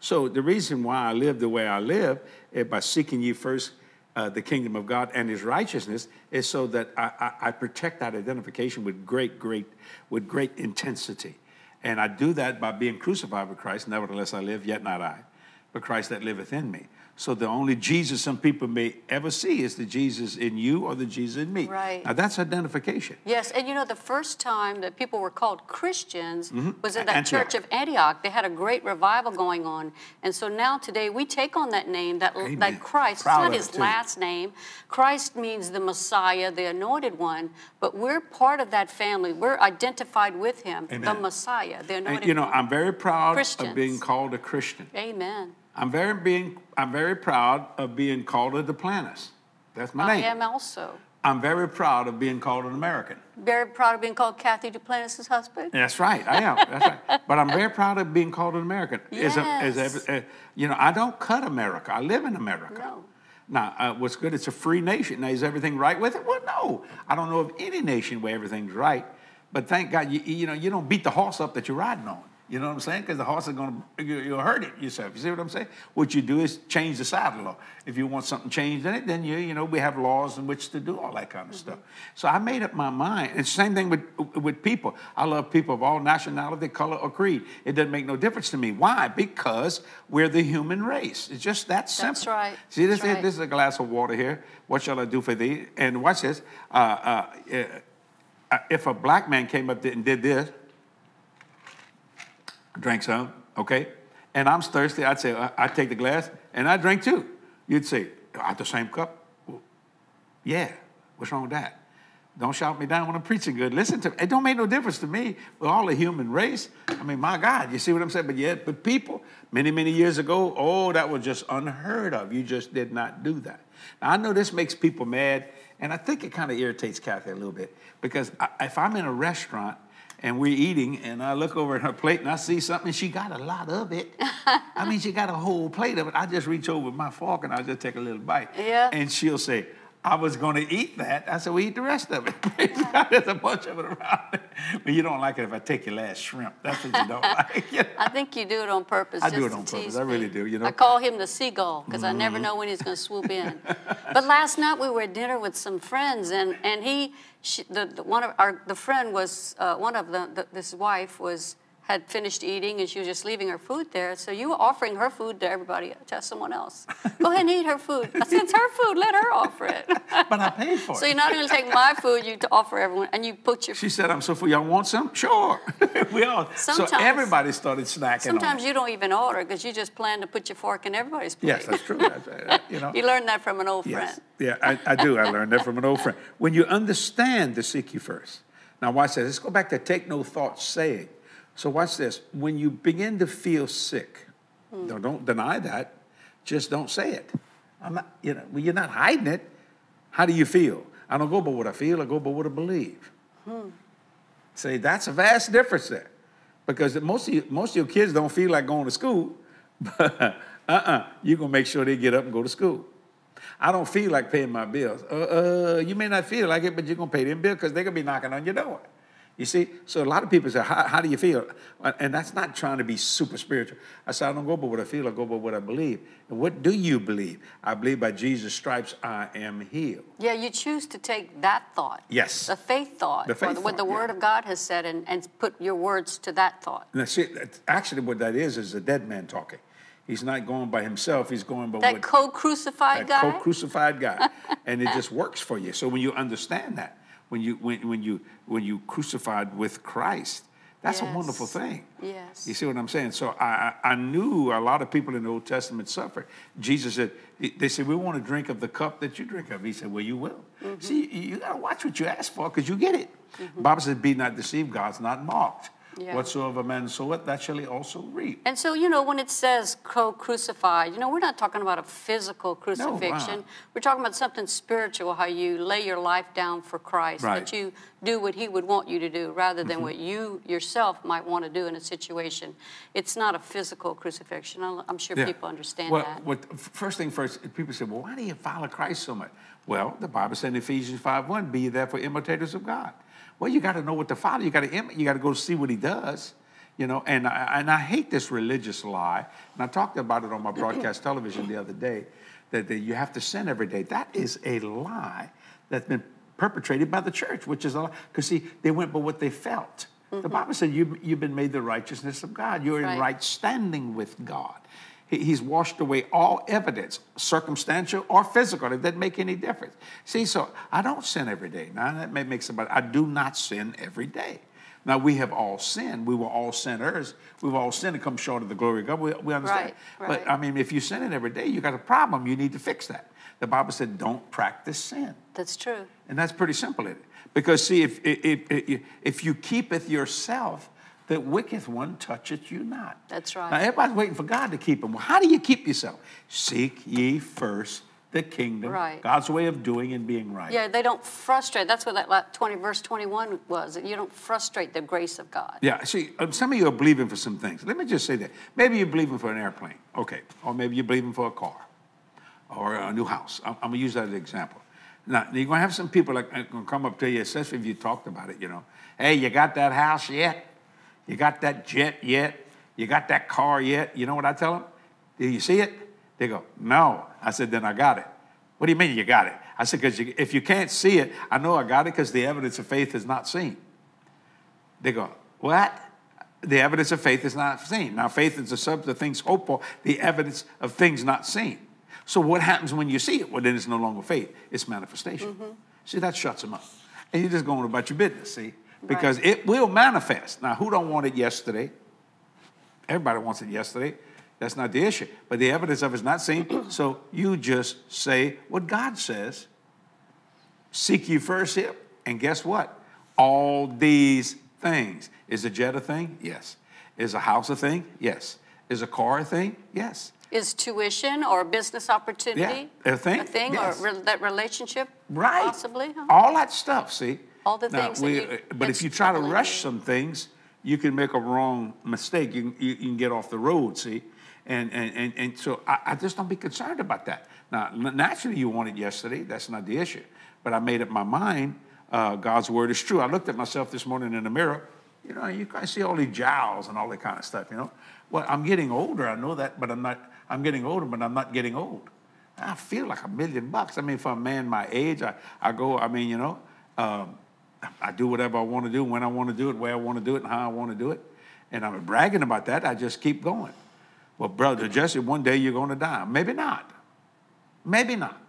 So the reason why I live the way I live is by seeking ye first uh, the kingdom of God and His righteousness, is so that I, I, I protect that identification with great, great, with great intensity, and I do that by being crucified with Christ. Nevertheless, I live, yet not I, but Christ that liveth in me. So the only Jesus some people may ever see is the Jesus in you or the Jesus in me. Right. Now that's identification. Yes, and you know, the first time that people were called Christians mm-hmm. was in that Antioch. church of Antioch. They had a great revival going on. And so now today we take on that name, that, Amen. that Christ. Proud it's not his too. last name. Christ means the Messiah, the anointed one, but we're part of that family. We're identified with him, the Messiah, the anointed And, you know, one. I'm very proud Christians. of being called a Christian. Amen. I'm very being I'm very proud of being called a Duplantis. That's my I name. I am also. I'm very proud of being called an American. Very proud of being called Kathy Duplantis' husband. That's right, I am. That's right. (laughs) But I'm very proud of being called an American. As a- as Yes. a- you know, I don't cut America. I live in America. No. Now, uh, what's good? It's a free nation. Now, is everything right with it? Well, no. I don't know of any nation where everything's right. But thank God, you, you know, you don't beat the horse up that you're riding on. You know what I'm saying? Because the horse is going to, you'll hurt it yourself. You see what I'm saying? What you do is change the saddle law. If you want something changed in it, then you, you know, we have laws in which to do all that kind of stuff. So I made up my mind. It's the same thing with, with people. I love people of all nationality, color, or creed. It doesn't make no difference to me. Why? Because we're the human race. It's just that simple. That's right. See, this, right. this is a glass of water here. What shall I do for thee? And watch this. Uh, uh, uh, if a black man came up and did this, drank some, okay, and I'm thirsty, I'd say, uh, I take the glass and I drink too. You'd say, oh, out the same cup? Well, yeah. What's wrong with that? Don't shout me down when I'm preaching good. Listen to me. It don't make no difference to me. We're all a human race. I mean, my God, you see what I'm saying? But yet, but people, many, many years ago, oh, that was just unheard of. You just did not do that. Now, I know this makes people mad, and I think it kind of irritates Kathy a little bit because I, if I'm in a restaurant and we're eating, and I look over at her plate and I see something, she got a lot of it. (laughs) I mean, she got a whole plate of it. I just reach over with my fork and I just take a little bite. Yeah. And she'll say, I was going to eat that. I said, well, eat the rest of it. (laughs) There's a bunch of it around. But you don't like it if I take your last shrimp. That's what you don't (laughs) like. You know? I think you do it on purpose. I do it on purpose. tease I really do, you know. I call him the seagull because I Mm-hmm. never know when he's going to swoop in. (laughs) but last night we were at dinner with some friends, and and he, she, the, the one of our the friend was uh, one of the, the this wife was had finished eating and she was just leaving her food there. So you were offering her food to everybody, to someone else. Go ahead and eat her food. I said, it's her food. Let her offer it. But I paid for it. so you're not going to take my food. You to offer everyone, and you put your. She said, I'm so full. Y'all want some? Sure. (laughs) we all. so everybody started snacking Sometimes you don't even order because you just plan to put your fork in everybody's plate. Yes, that's true. (laughs) Uh, you know. You learned that from an old Yes. friend. Yeah, I, I do. I learned that from an old friend. When you understand to seek you first. Now, watch this. Let's go back to take no thought saying. So, watch this. When you begin to feel sick, no, don't deny that. Just don't say it. I'm not, you know, when you're not hiding it, how do you feel? I don't go by what I feel, I go by what I believe. See, that's a vast difference there. Because most of, you, most of your kids don't feel like going to school, (laughs) but uh-uh, you're going to make sure they get up and go to school. I don't feel like paying my bills. Uh, uh, you may not feel like it, but you're going to pay them bills because they're going to be knocking on your door. You see, so a lot of people say, how, how, do you feel? And that's not trying to be super spiritual. I say, I don't go by what I feel, I go by what I believe. And what do you believe? I believe by Jesus' stripes I am healed. Yeah, you choose to take that thought. Yes. The faith thought. The faith what thought, the Word yeah. of God has said and, and put your words to that thought. And see, actually, what that is is a dead man talking. He's not going by himself. He's going by that what co-crucified that guy. co-crucified guy, (laughs) and it just works for you. So when you understand that, when you when, when you when you crucified with Christ, that's a wonderful thing. Yes. You see what I'm saying? So I I knew a lot of people in the Old Testament suffered. Jesus said, they said, we want to drink of the cup that you drink of. He said, well, you will. Mm-hmm. See, you, got to watch what you ask for because you get it. Bible says, be not deceived, God's not mocked. Yeah. Whatsoever man soweth, that shall he also reap. And so, you know, when it says co-crucified, you know, we're not talking about a physical crucifixion. uh. We're talking about something spiritual, how you lay your life down for Christ, Right. that you do what he would want you to do rather than what you yourself might want to do in a situation. It's not a physical crucifixion. I'm sure Yeah. people understand well, that. What, first thing first, people say, well, why do you follow Christ so much? Well, the Bible said in Ephesians 5 1, be ye therefore imitators of God. Well, you got to know what to follow. You got to you got to go see what he does. You know, and I, and I hate this religious lie. And I talked about it on my (clears throat) broadcast television the other day that, that you have to sin every day. That is a lie that's been perpetrated by the church, which is a lie. Because see, they went by what they felt. The mm-hmm. Bible said you, you've been made the righteousness of God. You're in Right. right standing with God. He- He's washed away all evidence, circumstantial or physical. It doesn't make any difference. See, so I don't sin every day. Now that may make somebody. I do not sin every day. Now we have all sinned. We were all sinners. We've all sinned and come short of the glory of God. We, we understand. Right, right. But. I mean, if you sin it every day, you got a problem. You need to fix that. The Bible said, "Don't practice sin." That's true. And that's pretty simple, isn't it? Because see, if, if, if, if you keepeth yourself, the wicked one toucheth you not. That's right. Now everybody's waiting for God to keep them. Well, how do you keep yourself? Seek ye first the kingdom, Right. God's way of doing and being right. Yeah, they don't frustrate. That's what that la- 20 verse 21 was. That you don't frustrate the grace of God. Yeah, see, um, some of you are believing for some things. Let me just say that. Maybe you're believing for an airplane, okay, or maybe you're believing for a car or a new house. I'm, I'm gonna use that as an example. Now, you're gonna have some people that are gonna come up to you, especially if you talked about it, you know. Hey, you got that house yet? You got that jet yet? You got that car yet? You know what I tell them? Do you see it? They go, no. I said, then I got it. What do you mean you got it? I said, because if you can't see it, I know I got it because the evidence of faith is not seen. They go, what? The evidence of faith is not seen. Now, faith is the substance of things hoped for, the evidence of things not seen. So, what happens when you see it? Well, then it's no longer faith, it's manifestation. Mm-hmm. See, that shuts them up. And you're just going about your business, see? Because it will manifest. Now, who don't want it yesterday? Everybody wants it yesterday. That's not the issue. But the evidence of it's not seen. (clears throat) so you just say what God says. Seek you first here. And guess what? All these things. Is a jet a thing? Yes. Is a house a thing? Yes. Is a car a thing? Yes. Is tuition or a business opportunity a thing, A thing yes. or re- that relationship? Right. Possibly. huh? All that stuff, see? All the things that you- uh, But if you try to rush some things, you can make a wrong mistake. You, can- you, you can get off the road, see? And, and, and, and so I, I just don't be concerned about that. Now, naturally, you want it yesterday. That's not the issue. But I made up my mind. Uh, God's word is true. I looked at myself this morning in the mirror. You know, you can see all these jowls and all that kind of stuff, you know? Well, I'm getting older. I know that, but I'm not, I'm getting older, but I'm not getting old. I feel like a million bucks. I mean, for a man my age, I, I go, I mean, you know, um, I do whatever I want to do, when I want to do it, where I want to do it, and how I want to do it. And I'm bragging about that. I just keep going. Well, brother Jesse, one day you're going to die. Maybe not. Maybe not.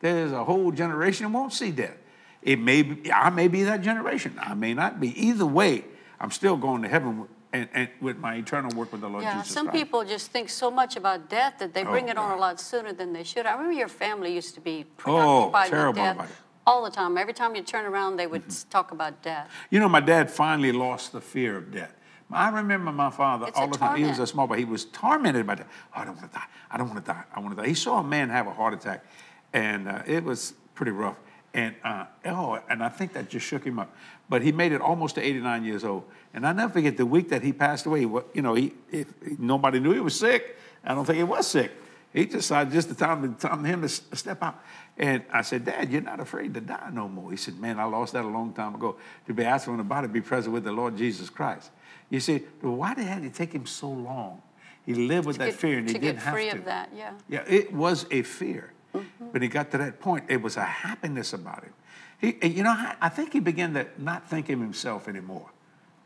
There's a whole generation who won't see death. It may be, I may be that generation. I may not be. Either way, I'm still going to heaven and, and with my eternal work with the Lord Jesus. Yeah, Jesus some Christ. people just think so much about death that they oh, bring Oh, it on a lot sooner than they should. I remember your family used to be Oh, preoccupied terrible with death about it. All the time. Every time you turn around, they Mm-hmm. would talk about death. You know, my dad finally lost the fear of death. I remember my father It's all the time. He was a small boy. He was tormented by that. Oh, I don't want to die. I don't want to die. I want to die. He saw a man have a heart attack, and uh, it was pretty rough. And uh, oh, and I think that just shook him up. But he made it almost to 89 years old. And I never forget the week that he passed away. You know, he if, nobody knew he was sick. I don't think he was sick. He decided just the time, time him to step out. And I said, Dad, you're not afraid to die no more. He said, Man, I lost that a long time ago. To be absent from the body, be present with the Lord Jesus Christ. You see, why did it take him so long? He lived with To that get- fear and he didn't have free to. get free of that, yeah. Yeah, it was a fear. Mm-hmm. But he got to that point, it was a happiness about him. He, eh, you know, I, think he began to not think of himself anymore.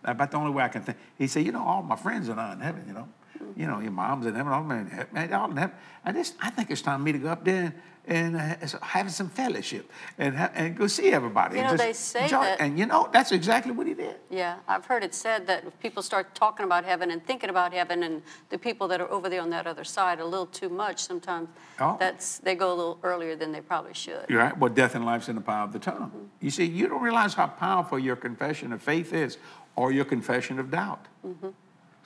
About the only way I can think. He said, you know, all my friends are not in heaven, you know. Mm-hmm. You know, your mom's in heaven, all in heaven, all in heaven. I just, I think it's time for me to go up there and, and uh, have some fellowship and, ha- and go see everybody. You know, just they say enjoy that- And you know, that's exactly what he did. Yeah, I've heard it said that if people start talking about heaven and thinking about heaven, and the people that are over there on that other side a little too much, sometimes Oh. that's they go a little earlier than they probably should. You're right. Well, death and life's in the power of the tongue. Mm-hmm. You see, you don't realize how powerful your confession of faith is or your confession of doubt. Mm-hmm.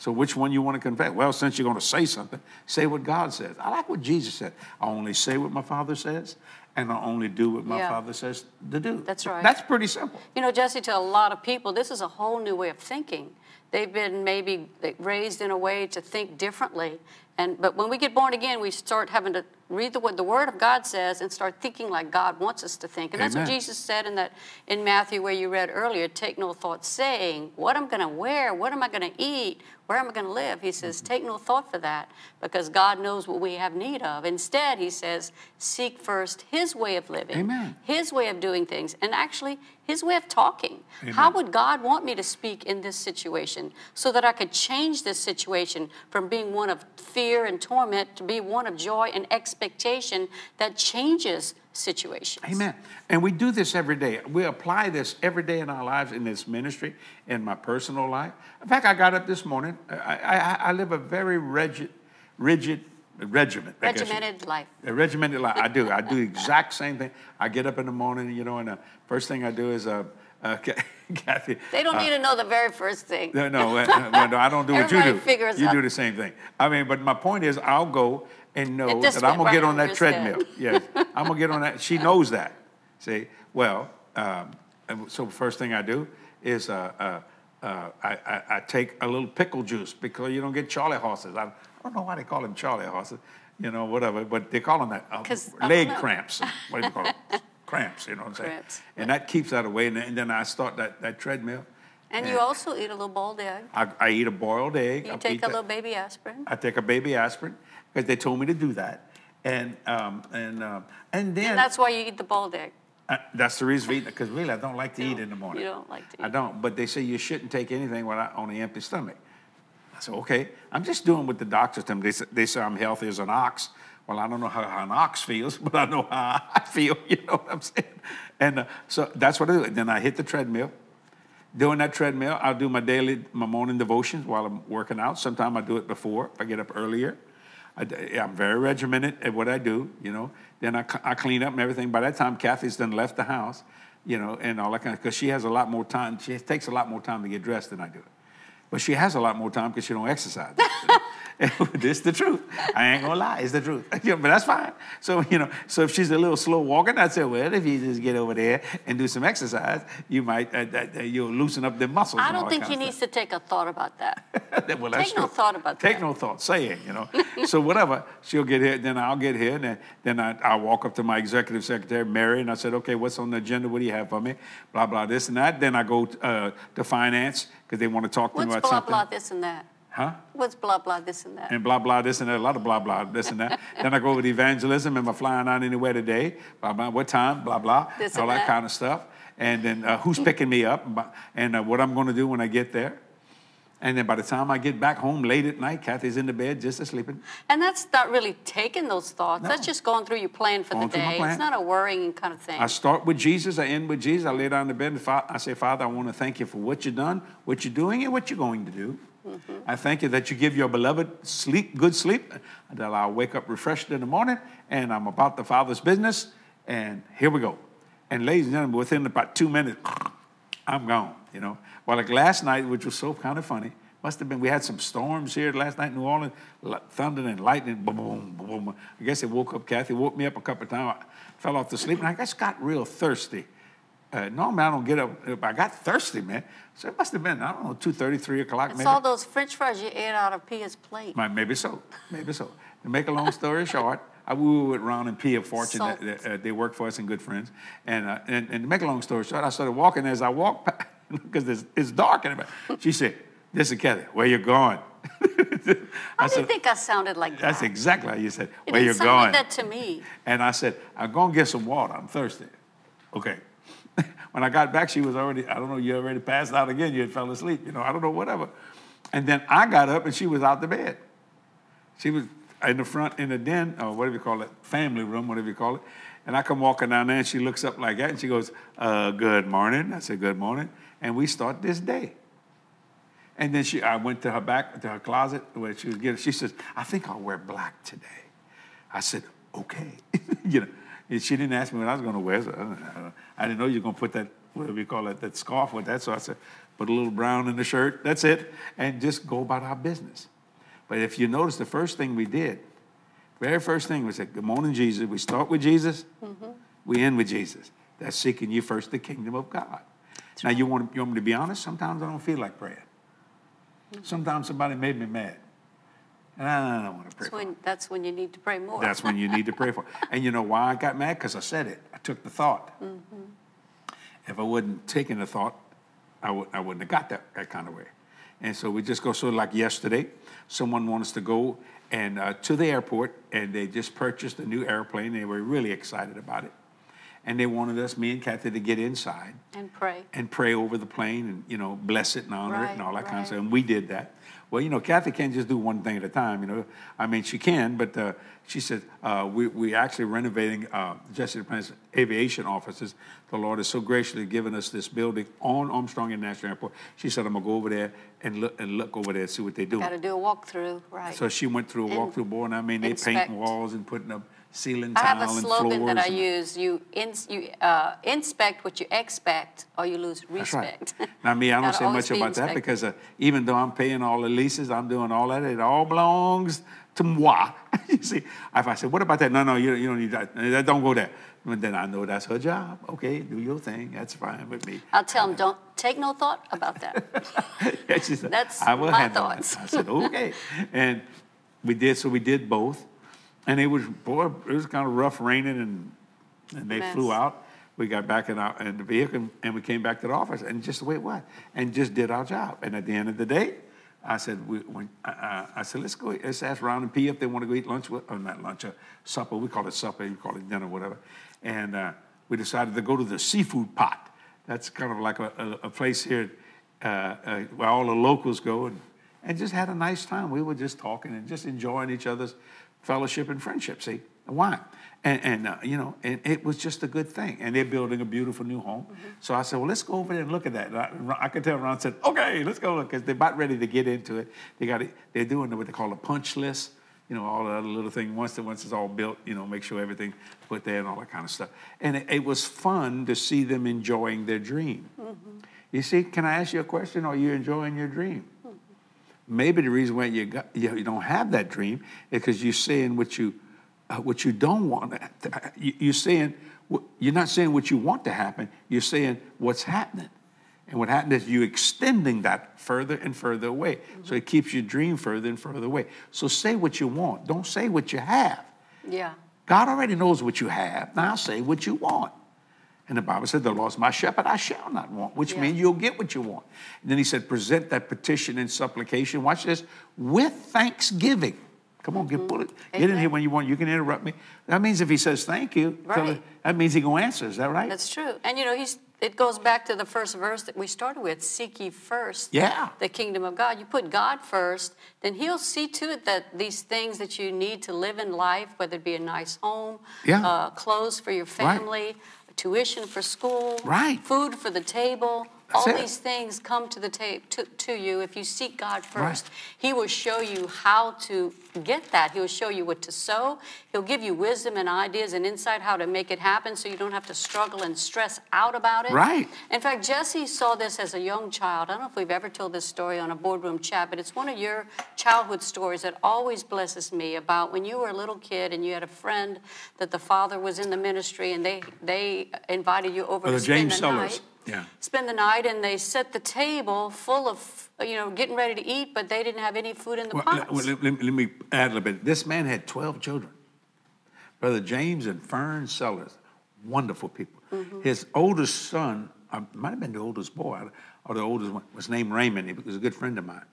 So, which one you want to confess? Well, since you're going to say something, say what God says. I like what Jesus said. I only say what my Father says, and I only do what my Yeah. Father says to do. That's right. That's pretty simple. You know, Jesse, to a lot of people, this is a whole new way of thinking. They've been maybe raised in a way to think differently. And, but when we get born again, we start having to read the, what the Word of God says and start thinking like God wants us to think. And that's what Jesus said in that in Matthew where you read earlier, take no thought saying, what am I'm going to wear, what am I going to eat, where am I going to live? He says, mm-hmm. take no thought for that because God knows what we have need of. Instead, he says, seek first his way of living, Amen. his way of doing things, and actually his way of talking. How would God want me to speak in this situation so that I could change this situation from being one of fear and torment to be one of joy and expectation that changes situations? Amen. And we do this every day. We apply this every day in our lives in this ministry, in my personal life. In fact, I got up this morning. I, I, I live a very rigid, rigid regiment. I guess you- Regimented life. A regimented life. I do. I do the exact same thing. I get up in the morning, you know, and the first thing I do is, uh, uh, (laughs) Kathy. They don't uh, need to know the very first thing. no, no, uh, (laughs) uh, no, I don't do what you do. figures you out. do the same thing. I mean, but my point is, I'll go and know that I'm gonna get on that treadmill. Yes, I'm gonna get on that. She knows that. See, well, um, so first thing I do is uh, uh, uh, I, I, I take a little pickle juice because you don't get Charlie horses. I, I don't know why they call them Charlie horses, you know, whatever, but they call them that. Uh, leg cramps. What do you call them? (laughs) cramps, you know what I'm saying? Cramps. And that keeps that away. And then, and then I start that, that treadmill. And you also eat a little boiled egg. I, I eat a boiled egg. You I take a that- little baby aspirin. I take a baby aspirin because they told me to do that, and um, and um, and then And that's why you eat the boiled egg. uh, that's the reason for eating because really I don't like to eat in the morning. You don't like to Eat. I don't. But they say you shouldn't take anything without on an empty stomach. I said okay. I'm just doing what the doctors tell me. They say, they say I'm healthy as an ox. Well, I don't know how, how an ox feels, (laughs) but I know how I feel. (laughs) You know what I'm saying? And uh, so that's what I do. Then I hit the treadmill. Doing that treadmill, I'll do my daily, my morning devotions while I'm working out. Sometimes I do it before if I get up earlier. I, am very regimented at what I do, you know. Then I clean up and everything. By that time, Kathy's done left the house, you know, and all that kind of, because she has a lot more time. She takes a lot more time to get dressed than I do. But she has a lot more time because she don't exercise. (laughs) this is the truth. I ain't gonna lie, it's the truth. (laughs) Yeah, but that's fine. So you know, so if she's a little slow walking, I'd say, well, if you just get over there and do some exercise, you might uh, uh, you'll loosen up the muscles. I don't think he needs to take a thought about that. (laughs) well, Take no thought about Take that. Take no thought. Say it. You know. so whatever, she'll get here, then I'll get here, and then, then I I walk up to my executive secretary Mary, and I said, okay, what's on the agenda? What do you have for me? Blah blah this and that. Then I go uh, to finance because they want to talk to What's me about blah something. blah this and that? Huh? What's blah blah this and that? and blah blah this and that, a lot of blah blah this and that. (laughs) then I go with evangelism. Am I flying out anywhere today? Blah blah. What time? Blah blah. This all and that, that. kind of stuff. And then uh, who's picking me up? And uh, what I'm going to do when I get there. And then by the time I get back home late at night, Kathy's in the bed just sleeping. And that's not really taking those thoughts. That's just going through your plan for Going the day. It's not a worrying kind of thing. I start with Jesus. I end with Jesus. I lay down in the bed and I say, Father, I want to thank you for what you've done, what you're doing, and what you're going to do. Mm-hmm. I thank you that you give your beloved sleep, good sleep, that I'll wake up refreshed in the morning, and I'm about the Father's business. And here we go. And ladies and gentlemen, within about two minutes, I'm gone. You know. Well, like last night, which was so kind of funny, must have been we had some storms here last night in New Orleans, thunder and lightning, boom, boom, boom, boom. I guess it woke up Kathy, woke me up a couple of times. I fell off to sleep, and I just got real thirsty. Uh, normally, I don't get up. uh, I got thirsty, man. So it must have been, I don't know, 2.30, 3 o'clock it's maybe. all those french fries you ate out of Pia's plate. Maybe so, maybe so. To make a long story short, I, we were with Ron and Pia Fortune. Salt. that- that, uh, they work for us and good friends. And, uh, and, and to make a long story short, I started walking. As I walked, (laughs) because it's, it's dark in the back, she said, "This is Kathy. Where you going?" (laughs) I didn't said, think I sounded like that. "That's exactly how you said. It Where you going?" that to me. And I said, I'm going to get some water. I'm thirsty. Okay. (laughs) when I got back, she was already, I don't know, you already passed out again. You had fell asleep, you know, I don't know, whatever. And then I got up and she was out the bed. She was in the front, in the den, or whatever you call it, family room, whatever you call it. And I come walking down there and she looks up like that and she goes, uh, Good morning. I said, Good morning. And we start this day. And then she, I went to her back, to her closet where she was getting, she says, I think I'll wear black today. I said, okay. (laughs) you know, and she didn't ask me what I was going to wear. So I, don't- I didn't know you were going to put that, whatever you call it, that scarf with that. So I said, put a little brown in the shirt. That's it. And just go about our business. But if you notice, the first thing we did, very first thing was said, good morning, Jesus. We start with Jesus. Mm-hmm. We end with Jesus. That's seeking you first the kingdom of God. Now, you, want, you want me to be honest? Sometimes I don't feel like praying. Sometimes somebody made me mad. And I don't want to pray That's for when, that's when you need to pray more. that's when you need to pray for. And you know why I got mad? Because I said it. I took the thought. If I wouldn't taken the thought, I, would, I wouldn't have got that, that kind of way. And so we just go sort of like yesterday. Someone wants us to go and uh, to the airport, and they just purchased a new airplane. They were really excited about it, and they wanted us, me and Kathy, to get inside and pray. and pray over the plane and you know bless it and honor it and all that kind of stuff. And we did that. Well, you know, Kathy can't just do one thing at a time. You know, I mean, she can, but uh, she said uh, we we actually renovating uh, Jesse Duplantis aviation offices. The Lord has so graciously given us this building on Armstrong International Airport. She said I'm gonna go over there and look and look over there and see what they do. Got to do a walkthrough, right? So she went through a walkthrough board, and I mean, they inspect. painting walls and putting up ceiling I have a slogan that I use: you you uh, inspect what you expect, or you lose That's right. respect. (laughs) Now, me, I don't say much about that because uh, even though I'm paying all the leases, I'm doing all that, it all belongs to moi. (laughs) you see, if I said, what about that? No, no, you, you don't need that. That- Don't go there. But then I know that's her job. Okay, do your thing. That's fine with me. I'll tell them, don't take no thought about that. (laughs) she said, That's I will my handle it." thoughts. I said, okay. and we did, so we did both. And it was, boy, it was kind of rough raining and, and they flew out. We got back in, our, in the vehicle and we came back to the office and just the way it was. And just did our job. And at the end of the day, I said, we, when, I, I, I said, let's go, let's ask Ron and P if they want to go eat lunch with, or not lunch, uh, supper. We call it supper, you call it dinner, whatever. And uh, we decided to go to the seafood pot. That's kind of like a, a, a place here uh, uh, where all the locals go and, and just had a nice time. We were just talking and just enjoying each other's fellowship and friendship, see, why? And, and uh, you know, and it was just a good thing. And they're building a beautiful new home. So I said, well, let's go over there and look at that. And I, I could tell Ron said, okay, let's go look, because they're about ready to get into it. They got it, they're doing what they call a punch list. You know, all the other little thing. Once, the, once it's all built, you know, make sure everything put there and all that kind of stuff. And it, it was fun to see them enjoying their dream. You see, can I ask you a question? Are you enjoying your dream? Maybe the reason why you, got, you, you don't have that dream is because you're saying what you, uh, what you don't want. To, you, you're saying you're not saying what you want to happen. You're saying what's happening, and what happened is you extending that further and further away. So it keeps your dream further and further away. So say what you want. Don't say what you have. yeah. God already knows what you have. Now say what you want. And the Bible said, The Lord's my shepherd, I shall not want, which Yeah. means you'll get what you want. And then he said, Present that petition and supplication, watch this, with thanksgiving. Come on, get, pull it. Get in here when you want. You can interrupt me. That means if he says thank you, Right. it- that means he going to answer. Is that right? That's true. And you know, he's it goes back to the first verse that we started with, seek ye first Yeah. the kingdom of God. You put God first, then he'll see to it that these things that you need to live in life, whether it be a nice home, Yeah. uh, clothes for your family, tuition for school, Right. food for the table, That's all it. these things come to the tape to, to you if you seek God Right. first. He will show you how to get that. He'll show you what to sow. He'll give you wisdom and ideas and insight how to make it happen so you don't have to struggle and stress out about it. Right. In fact, Jesse saw this as a young child. I don't know if we've ever told this story on a boardroom chat, but it's one of your childhood stories that always blesses me about when you were a little kid and you had a friend that the father was in the ministry and they they invited you over Brother to spend James the Sellers. night. Yeah. spend the night, and they set the table full of, you know, getting ready to eat, but they didn't have any food in the Well, pots. well, let- let- let me add a little bit. This man had 12 children. Brother James and Fern Sellers, wonderful people. Mm-hmm. His oldest son, uh, might have been the oldest boy, or the oldest one, was named Raymond. He was a good friend of mine.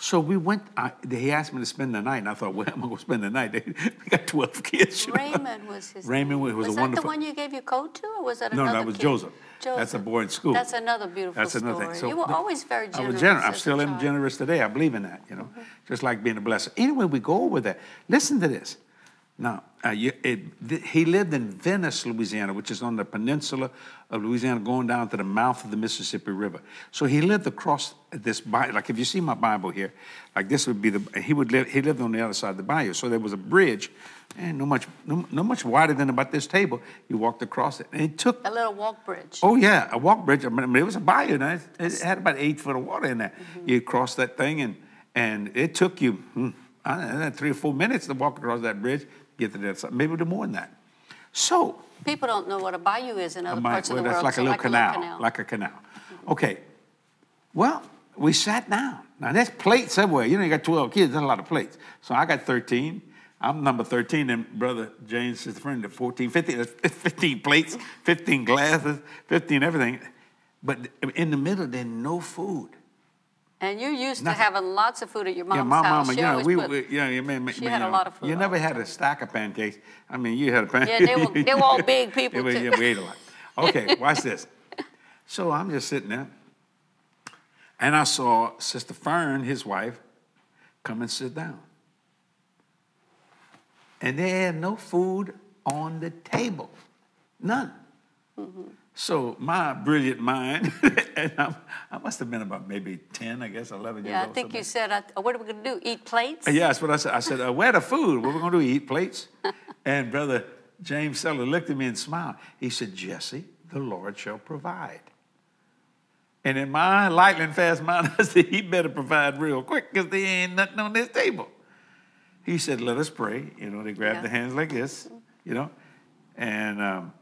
So we went, I, he asked me to spend the night, and I thought, well, (laughs) I'm going to go spend the night. (laughs) we got 12 kids. you (laughs) know. Raymond was his Raymond name. was a that wonderful- the one you gave your coat to, or was that No, that was kid? Joseph. That's a boy in school. That's another beautiful That's another story. thing. So you were the- always very generous. I generous. was generous. I as a still am child. generous today. I believe in that, you know, mm-hmm. just like being a blessing. Anyway, we go over that. Listen to this. Now, uh, you, it, th- he lived in Venice, Louisiana, which is on the peninsula of Louisiana, going down to the mouth of the Mississippi River. So he lived across this bayou. Like if you see my Bible here, like this would be the. He would live. He lived on the other side of the bayou. So there was a bridge, and no much, no, no much wider than about this table. You walked across it, and it took A little walk bridge. Oh yeah, a walk bridge. I mean, it was a bayou. Now. It, it had about eight foot of water in there. You crossed that thing, and and it took you hmm, I don't know, three or four minutes to walk across that bridge, get the side. Maybe a little more than that. So, People don't know what a bayou is in other a bi- parts of well, the that's world. like so a little canal, canal. like a canal. Okay. Well, we sat down. Now there's plates everywhere. You know, you got 12 kids. There's a lot of plates. So I got 13. I'm number 13, and brother James is the friend of 14, 15. That's 15 plates, 15 glasses, 15 everything. But in the middle, there's no food. And you're used Nothing. to having lots of food at your mom's yeah, my house. mama, She you we, put- we yeah, yeah, man, she man, had you a lot of food You never had a stack of pancakes. I mean, you had a pancake. Yeah, they were- they were all (laughs) big people, Yeah, we-. Yeah, ate a lot. Okay, (laughs) watch this. So I'm just sitting there, and I saw Sister Fern, his wife, come and sit down. And they had no food on the table, none. Mm-hmm. So my brilliant mind, (laughs) and I'm, I must have been about maybe 10, I guess, 11 years old. Yeah, I think something you said, uh, what are we going to do? Eat plates? yeah, that's what I said. I said, uh, where the food? What we going to do? Eat plates? (laughs) and brother James Seller looked at me and smiled. He said, Jesse, the Lord shall provide. And in my lightning fast mind, (laughs) I said, he better provide real quick because there ain't nothing on this table. He said, let us pray. You know, they grabbed Yeah. the hands like this, you know. And um,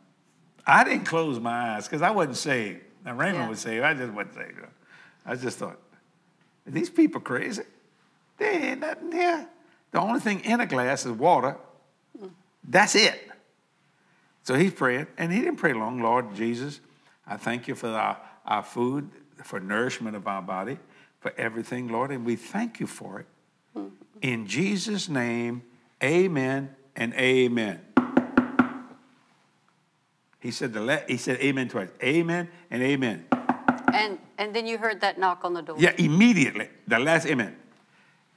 I didn't close my eyes because I wasn't saved. Now, Raymond Yeah. was saved. I just wasn't saved. I just thought, are these people crazy? There ain't nothing here. The only thing in a glass is water. That's it. So he's praying, and he didn't pray long. Lord Jesus, I thank you for our, our food, for nourishment of our body, for everything, Lord, and we thank you for it. Mm-hmm. In Jesus' name, amen and amen. He said the le- he said amen twice. Amen and amen. And, and then you heard that knock on the door. Yeah, immediately. The last amen.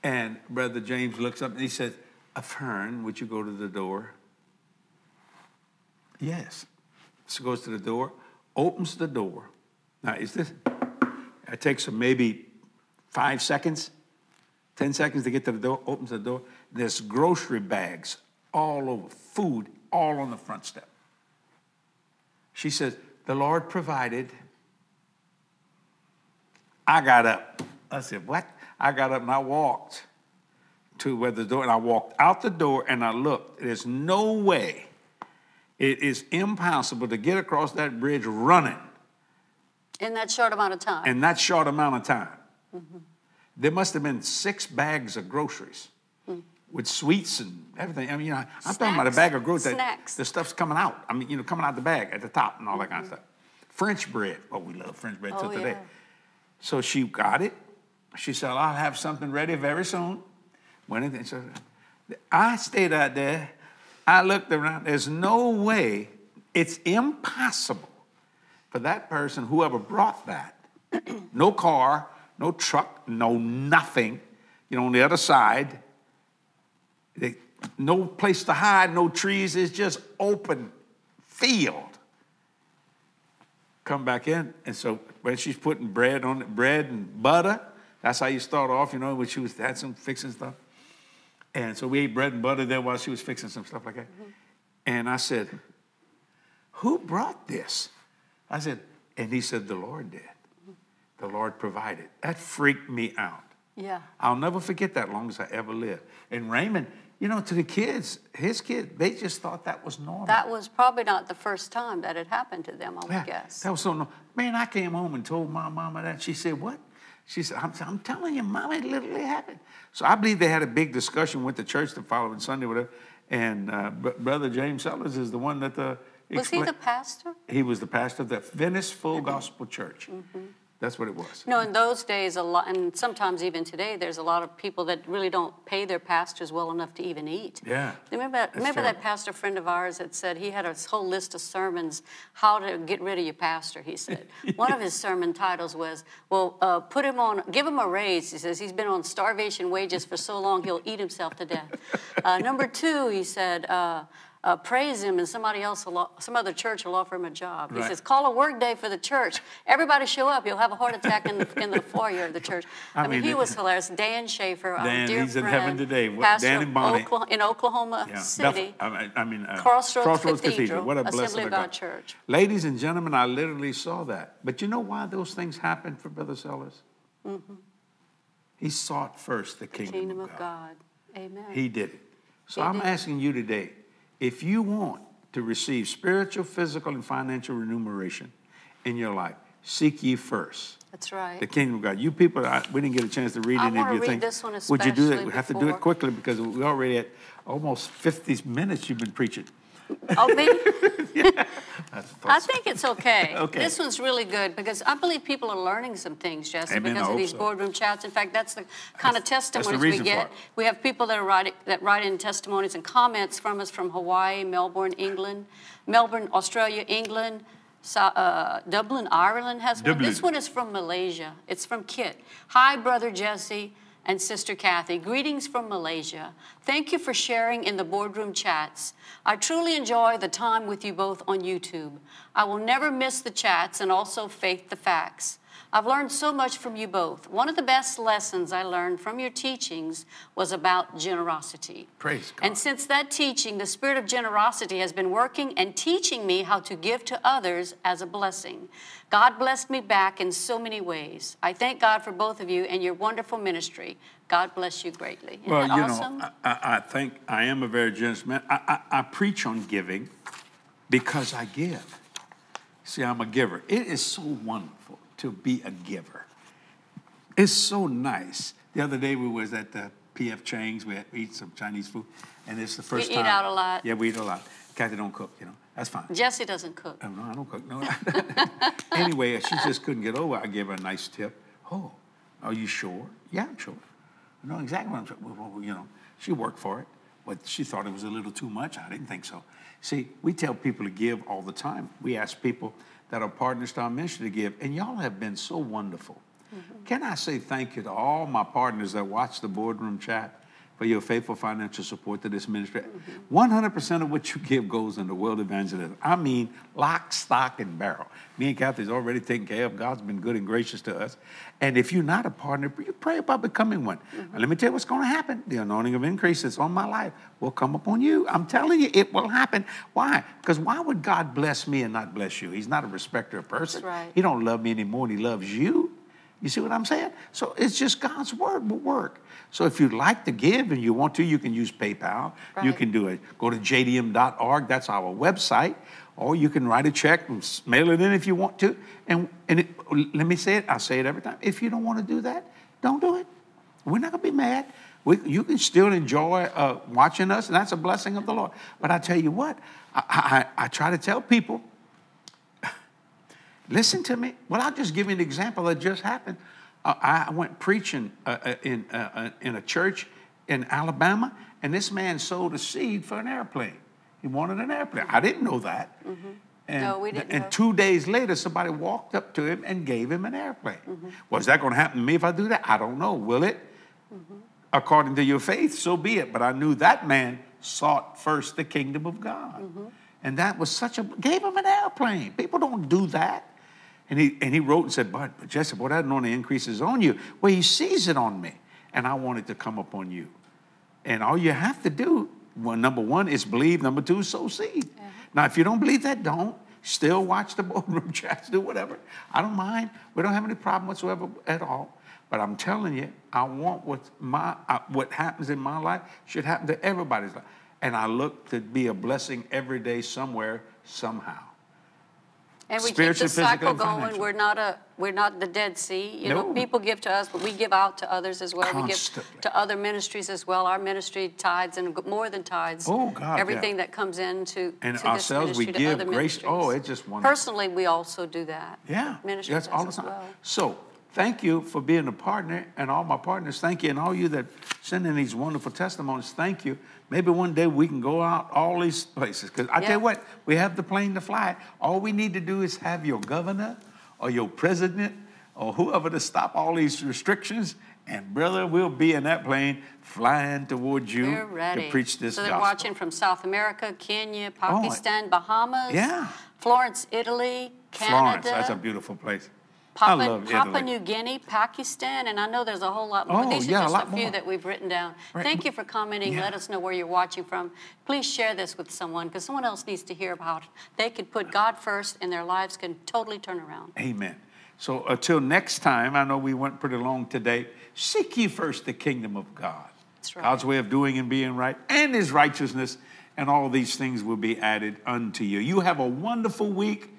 And Brother James looks up and he says, Fern, would you go to the door? Yes. So goes to the door, opens the door. Now, is this? It takes him maybe five seconds, 10 seconds to get to the door, opens the door. There's grocery bags all over, food all on the front step. She says, The Lord provided. I got up. I said, What? I got up and I walked to where the door, and I walked out the door and I looked. There's no way, it is impossible to get across that bridge running In that short amount of time. in that short amount of time. Mm-hmm. There must have been six bags of groceries mm. With sweets and everything. I mean, you know, I'm talking about a bag of groceries. Snacks. The stuff's coming out. I mean, you know, coming out the bag at the top and all that kind of mm-hmm. stuff. French bread. Oh, we love French bread Oh, till today. yeah. So she got it. She said, I'll have something ready very soon. Went in, so I stayed out there. I looked around. There's no way, it's impossible for that person, whoever brought that, (clears throat) no car, no truck, no nothing, you know, on the other side, they, no place to hide, no trees, it's just open field come back in. And so when she's putting bread on it, bread and butter, that's how you start off, you know, when she was had some fixing stuff. And so we ate bread and butter there while she was fixing some stuff like that. Mm-hmm. And I said, Who brought this? I said, and he said, The Lord did. The Lord provided. That freaked me out. yeah. I'll never forget that long as I ever live. And Raymond, you know, to the kids, his kids, they just thought that was normal. That was probably not the first time that had happened to them, I would Yeah, guess. That was so normal. Man, I came home and told my mama that. She said, What? She said, I'm, I'm telling you, mama, it literally happened. So I believe they had a big discussion with the church the following Sunday, whatever. And uh, Br- Brother James Sellers is the one that the. Was he the pastor? He was the pastor of the Venice Full Gospel Church. Mm-hmm. That's what it was. No, in those days, a lot, and sometimes even today, there's a lot of people that really don't pay their pastors well enough to even eat. Yeah, Remember that, remember that pastor friend of ours that said he had a whole list of sermons, how to get rid of your pastor, he said. (laughs) One of his sermon titles was, well, uh, put him on, give him a raise. He says he's been on starvation wages for so long he'll eat himself to death. Uh, number two, he said, uh, uh, praise him and somebody else, will, some other church will offer him a job. He says, call a work day for the church. Everybody show up. You'll have a heart attack in the, in the foyer of the church. (laughs) I, I mean, he was hilarious. Dan Sheaffer, our Dan, dear he's in heaven today. What- pastor Dan and Bonnie. Oklahoma, in Oklahoma Yeah, City. I mean, I mean uh, Crossroads Cathedral, What a Assembly blessing of of God God. Church. Ladies and gentlemen, I literally saw that. But you know why those things happened for Brother Sellers? He sought first the kingdom, Mm-hmm. Kingdom of of God. God. Amen. He did it. So He I'm did. asking you today, if you want to receive spiritual, physical, and financial remuneration in your life, seek ye first That's right. the kingdom of God. You people, I, we didn't get a chance to read I any of your read things. this one Would you do that? We have to do it quickly because we're already at almost 50 minutes you've been preaching. Oh, (laughs) me? That's I think it's okay. (laughs) Okay. This one's really good because I believe people are learning some things, Jesse, Amen, because of these so. boardroom chats. In fact, that's the kind of That's- the testimonies we get. We have people that are writing that write in testimonies and comments from us from Hawaii, Melbourne, England, Melbourne, Australia, England. So, uh, Dublin, Ireland has one. This one is from Malaysia. It's from Kit. Hi, brother Jesse and sister Kathy. Greetings from Malaysia. Thank you for sharing in the boardroom chats. I truly enjoy the time with you both on YouTube. I will never miss the chats and also Faith the Facts. I've learned so much from you both. One of the best lessons I learned from your teachings was about generosity. Praise God. And since that teaching, the spirit of generosity has been working and teaching me how to give to others as a blessing. God blessed me back in so many ways. I thank God for both of you and your wonderful ministry. God bless you greatly. Isn't well, you awesome? know, I, I, I think I am a very generous man. I, I, I preach on giving because I give. See, I'm a giver. It is so wonderful to be a giver. It's so nice. The other day we was at the PF Chang's. We had eat some Chinese food, and it's the first eat time. out a lot? Yeah, we eat a lot. Kathy don't cook, you know. That's fine. Jesse doesn't cook. Oh, no, I don't cook. No. (laughs) anyway, she just couldn't get over. I gave her a nice tip. Oh, are you sure? Yeah, I'm sure. I know exactly what I'm sure. Well, you know, she worked for it, but she thought it was a little too much. I didn't think so. See, we tell people to give all the time. We ask people that are partners to our ministry to give, and y'all have been so wonderful. Mm-hmm. Can I say thank you to all my partners that watch the boardroom chat for your faithful financial support to this ministry? 100% of what you give goes into world evangelism. I mean, lock, stock, and barrel. Me and Kathy's already taken care of. God's been good and gracious to us. And if you're not a partner, you pray about becoming one. Mm-hmm. And let me tell you what's going to happen. The anointing of increase that's on my life will come upon you. I'm telling you, it will happen. Why? Because why would God bless me and not bless you? He's not a respecter of person. right. He don't love me anymore than he loves you. You see what I'm saying? So it's just God's word will work. So if you'd like to give and you want to, you can use PayPal. You can do it. Go to jdm.org. That's our website. Or you can write a check and mail it in if you want to. And, and it, let me say it. I say it every time. If you don't want to do that, don't do it. We're not going to be mad. We, you can still enjoy uh, watching us, and that's a blessing of the Lord. But I tell you what, I, I, I try to tell people Listen to me. Well, I'll just give you an example that just happened. Uh, I went preaching uh, uh, in, uh, uh, in a church in Alabama, and this man sowed a seed for an airplane. He wanted an airplane. I didn't know that. And, Mm-hmm. No, we didn't And know. two days later, somebody walked up to him and gave him an airplane. Mm-hmm. Well, that going to happen to me if I do that? I don't know. Will it? Mm-hmm. According to your faith, so be it. But I knew that man sought first the kingdom of God. Mm-hmm. And that was such a, gave him an airplane. People don't do that. And he, and he wrote and said, but Jesse, boy, that anointing increases on you. Well, he sees it on me. And I want it to come upon you. And all you have to do, well, number one, is believe. Number two, sow seed. Now, if you don't believe that, don't. Still watch the (laughs) boardroom chats, do whatever. I don't mind. We don't have any problem whatsoever at all. But I'm telling you, I want what my uh, what happens in my life should happen to everybody's life, and I look to be a blessing every day, somewhere, somehow. And we keep the cycle going. We're not a, we're not the Dead Sea. You know, people give to us, but we give out to others as well. We give to other ministries as well. Our ministry tithes and more than tithes. Oh, God, yeah. Everything that comes into And to ourselves, we give grace- oh, ministries. oh, it's just wonderful. Personally, we also do that. Yeah, Ministry that's all the as time. well. So thank you for being a partner, and all my partners. Thank you, and all you that send in these wonderful testimonies. Thank you. Maybe one day we can go out all these places. Because I Yeah. tell you what, we have the plane to fly. All we need to do is have your governor or your president or whoever to stop all these restrictions. And brother, we'll be in that plane flying towards you to preach this so they're gospel. Oh, watching from South America, Kenya, oh, Pakistan, Bahamas, Yeah. Florence, Italy, Canada. Florence, that's a beautiful place. Papua, Papua New Guinea, Pakistan, and I know there's a whole lot more. Oh, These yeah, are just lot a few more. that we've written down. Right. Thank you for commenting. Yeah. Let us know where you're watching from. Please share this with someone because someone else needs to hear about it. they could put God first and their lives can totally turn around. Amen. So until next time, I know we went pretty long today. Seek ye first the kingdom of God. That's right. God's way of doing and being right, and his righteousness, and all these things will be added unto you. You have a wonderful week.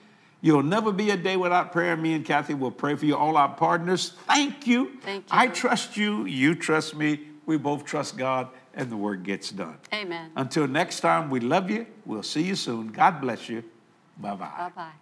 You'll never be a day without prayer. Me and Kathy will pray for you, all our partners. Thank you. Thank you. I trust you. You trust me. We both trust God, and the work gets done. Amen. Until next time, we love you. We'll see you soon. God bless you. Bye bye. Bye bye.